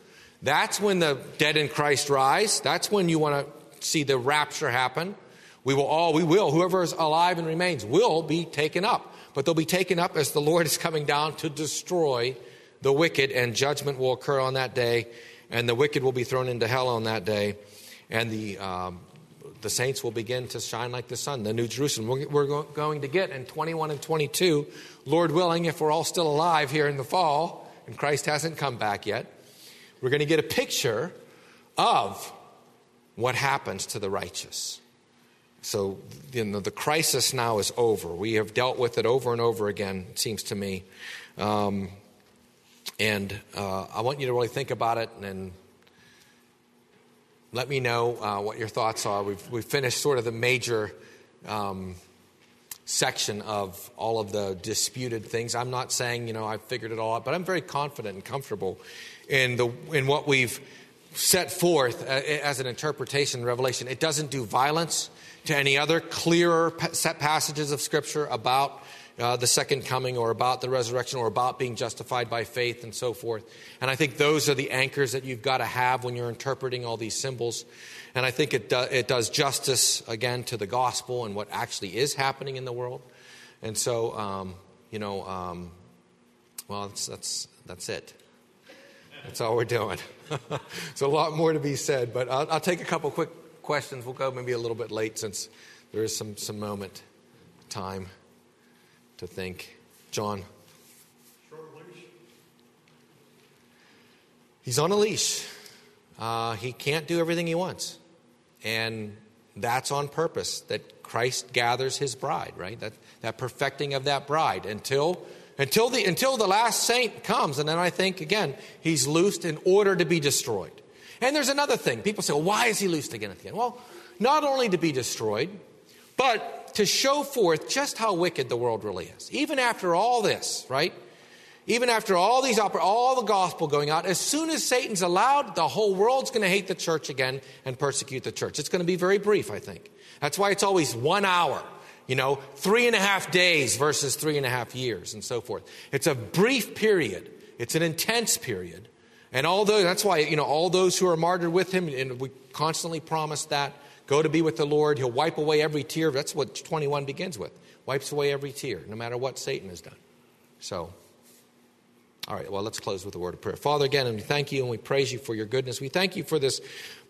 that's when the dead in Christ rise. That's when you want to see the rapture happen. We will all, we will, whoever is alive and remains will be taken up. But they'll be taken up as the Lord is coming down to destroy the wicked, and judgment will occur on that day, and the wicked will be thrown into hell on that day, and the, um, the saints will begin to shine like the sun, the New Jerusalem. We're going to get in 21 and 22, Lord willing, if we're all still alive here in the fall, and Christ hasn't come back yet, we're going to get a picture of what happens to the righteous. So you know, the crisis now is over. We have dealt with it over and over again, it seems to me. Um, and uh, I want you to really think about it and let me know uh, what your thoughts are. We've, we've finished sort of the major um, section of all of the disputed things. I'm not saying, you know, I've figured it all out, but I'm very confident and comfortable in, the, in what we've set forth uh, as an interpretation in Revelation. It doesn't do violence to any other clearer set passages of Scripture about uh, the second coming or about the resurrection or about being justified by faith and so forth. And I think those are the anchors that you've got to have when you're interpreting all these symbols. And I think it, do, it does justice, again, to the gospel and what actually is happening in the world. And so, um, you know, um, well, that's, that's, that's it. That's all we're doing. There's a lot more to be said, but I'll, I'll, take a couple quick questions. We'll go maybe a little bit late since there is some, some moment, time to think. John. He's on a leash. Uh, he can't do everything he wants. And that's on purpose, that Christ gathers his bride, right? That, that perfecting of that bride until until the, until the last saint comes. And then I think, again, he's loosed in order to be destroyed. And there's another thing. People say, well, why is he loosed again at the end? Well, not only to be destroyed, but to show forth just how wicked the world really is. Even after all this, right? Even after all these all the gospel going out, as soon as Satan's allowed, the whole world's going to hate the church again and persecute the church. It's going to be very brief, I think. That's why it's always one hour you know, three and a half days versus three and a half years, and so forth. It's a brief period, it's an intense period. And although that's why, you know, all those who are martyred with him, and we constantly promise that, go to be with the Lord. He'll wipe away every tear. That's what 21 begins with. Wipes away every tear, no matter what Satan has done. So, all right, well, let's close with a word of prayer. Father, again, and we thank you and we praise you for your goodness. We thank you for this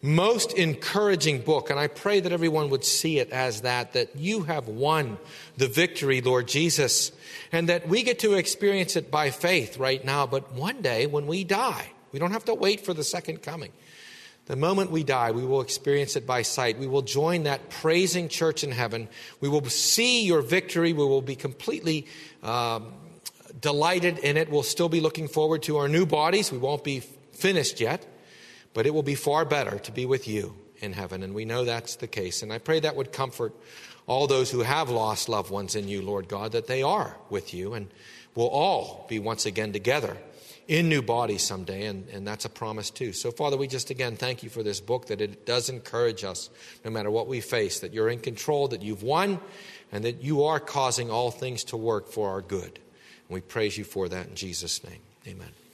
most encouraging book, and I pray that everyone would see it as that, that you have won the victory, Lord Jesus, and that we get to experience it by faith right now. But one day when we die, we don't have to wait for the second coming. The moment we die, we will experience it by sight. We will join that praising church in heaven. We will see your victory. We will be completely. Um, delighted in it. We'll still be looking forward to our new bodies. We won't be finished yet, but it will be far better to be with you in heaven. And we know that's the case. And I pray that would comfort all those who have lost loved ones in you, Lord God, that they are with you and will all be once again together in new bodies someday, and, and that's a promise too. So, Father, we just again thank you for this book, that it does encourage us, no matter what we face, that you're in control, that you've won, and that you are causing all things to work for our good. And We praise you for that in Jesus' name. Amen.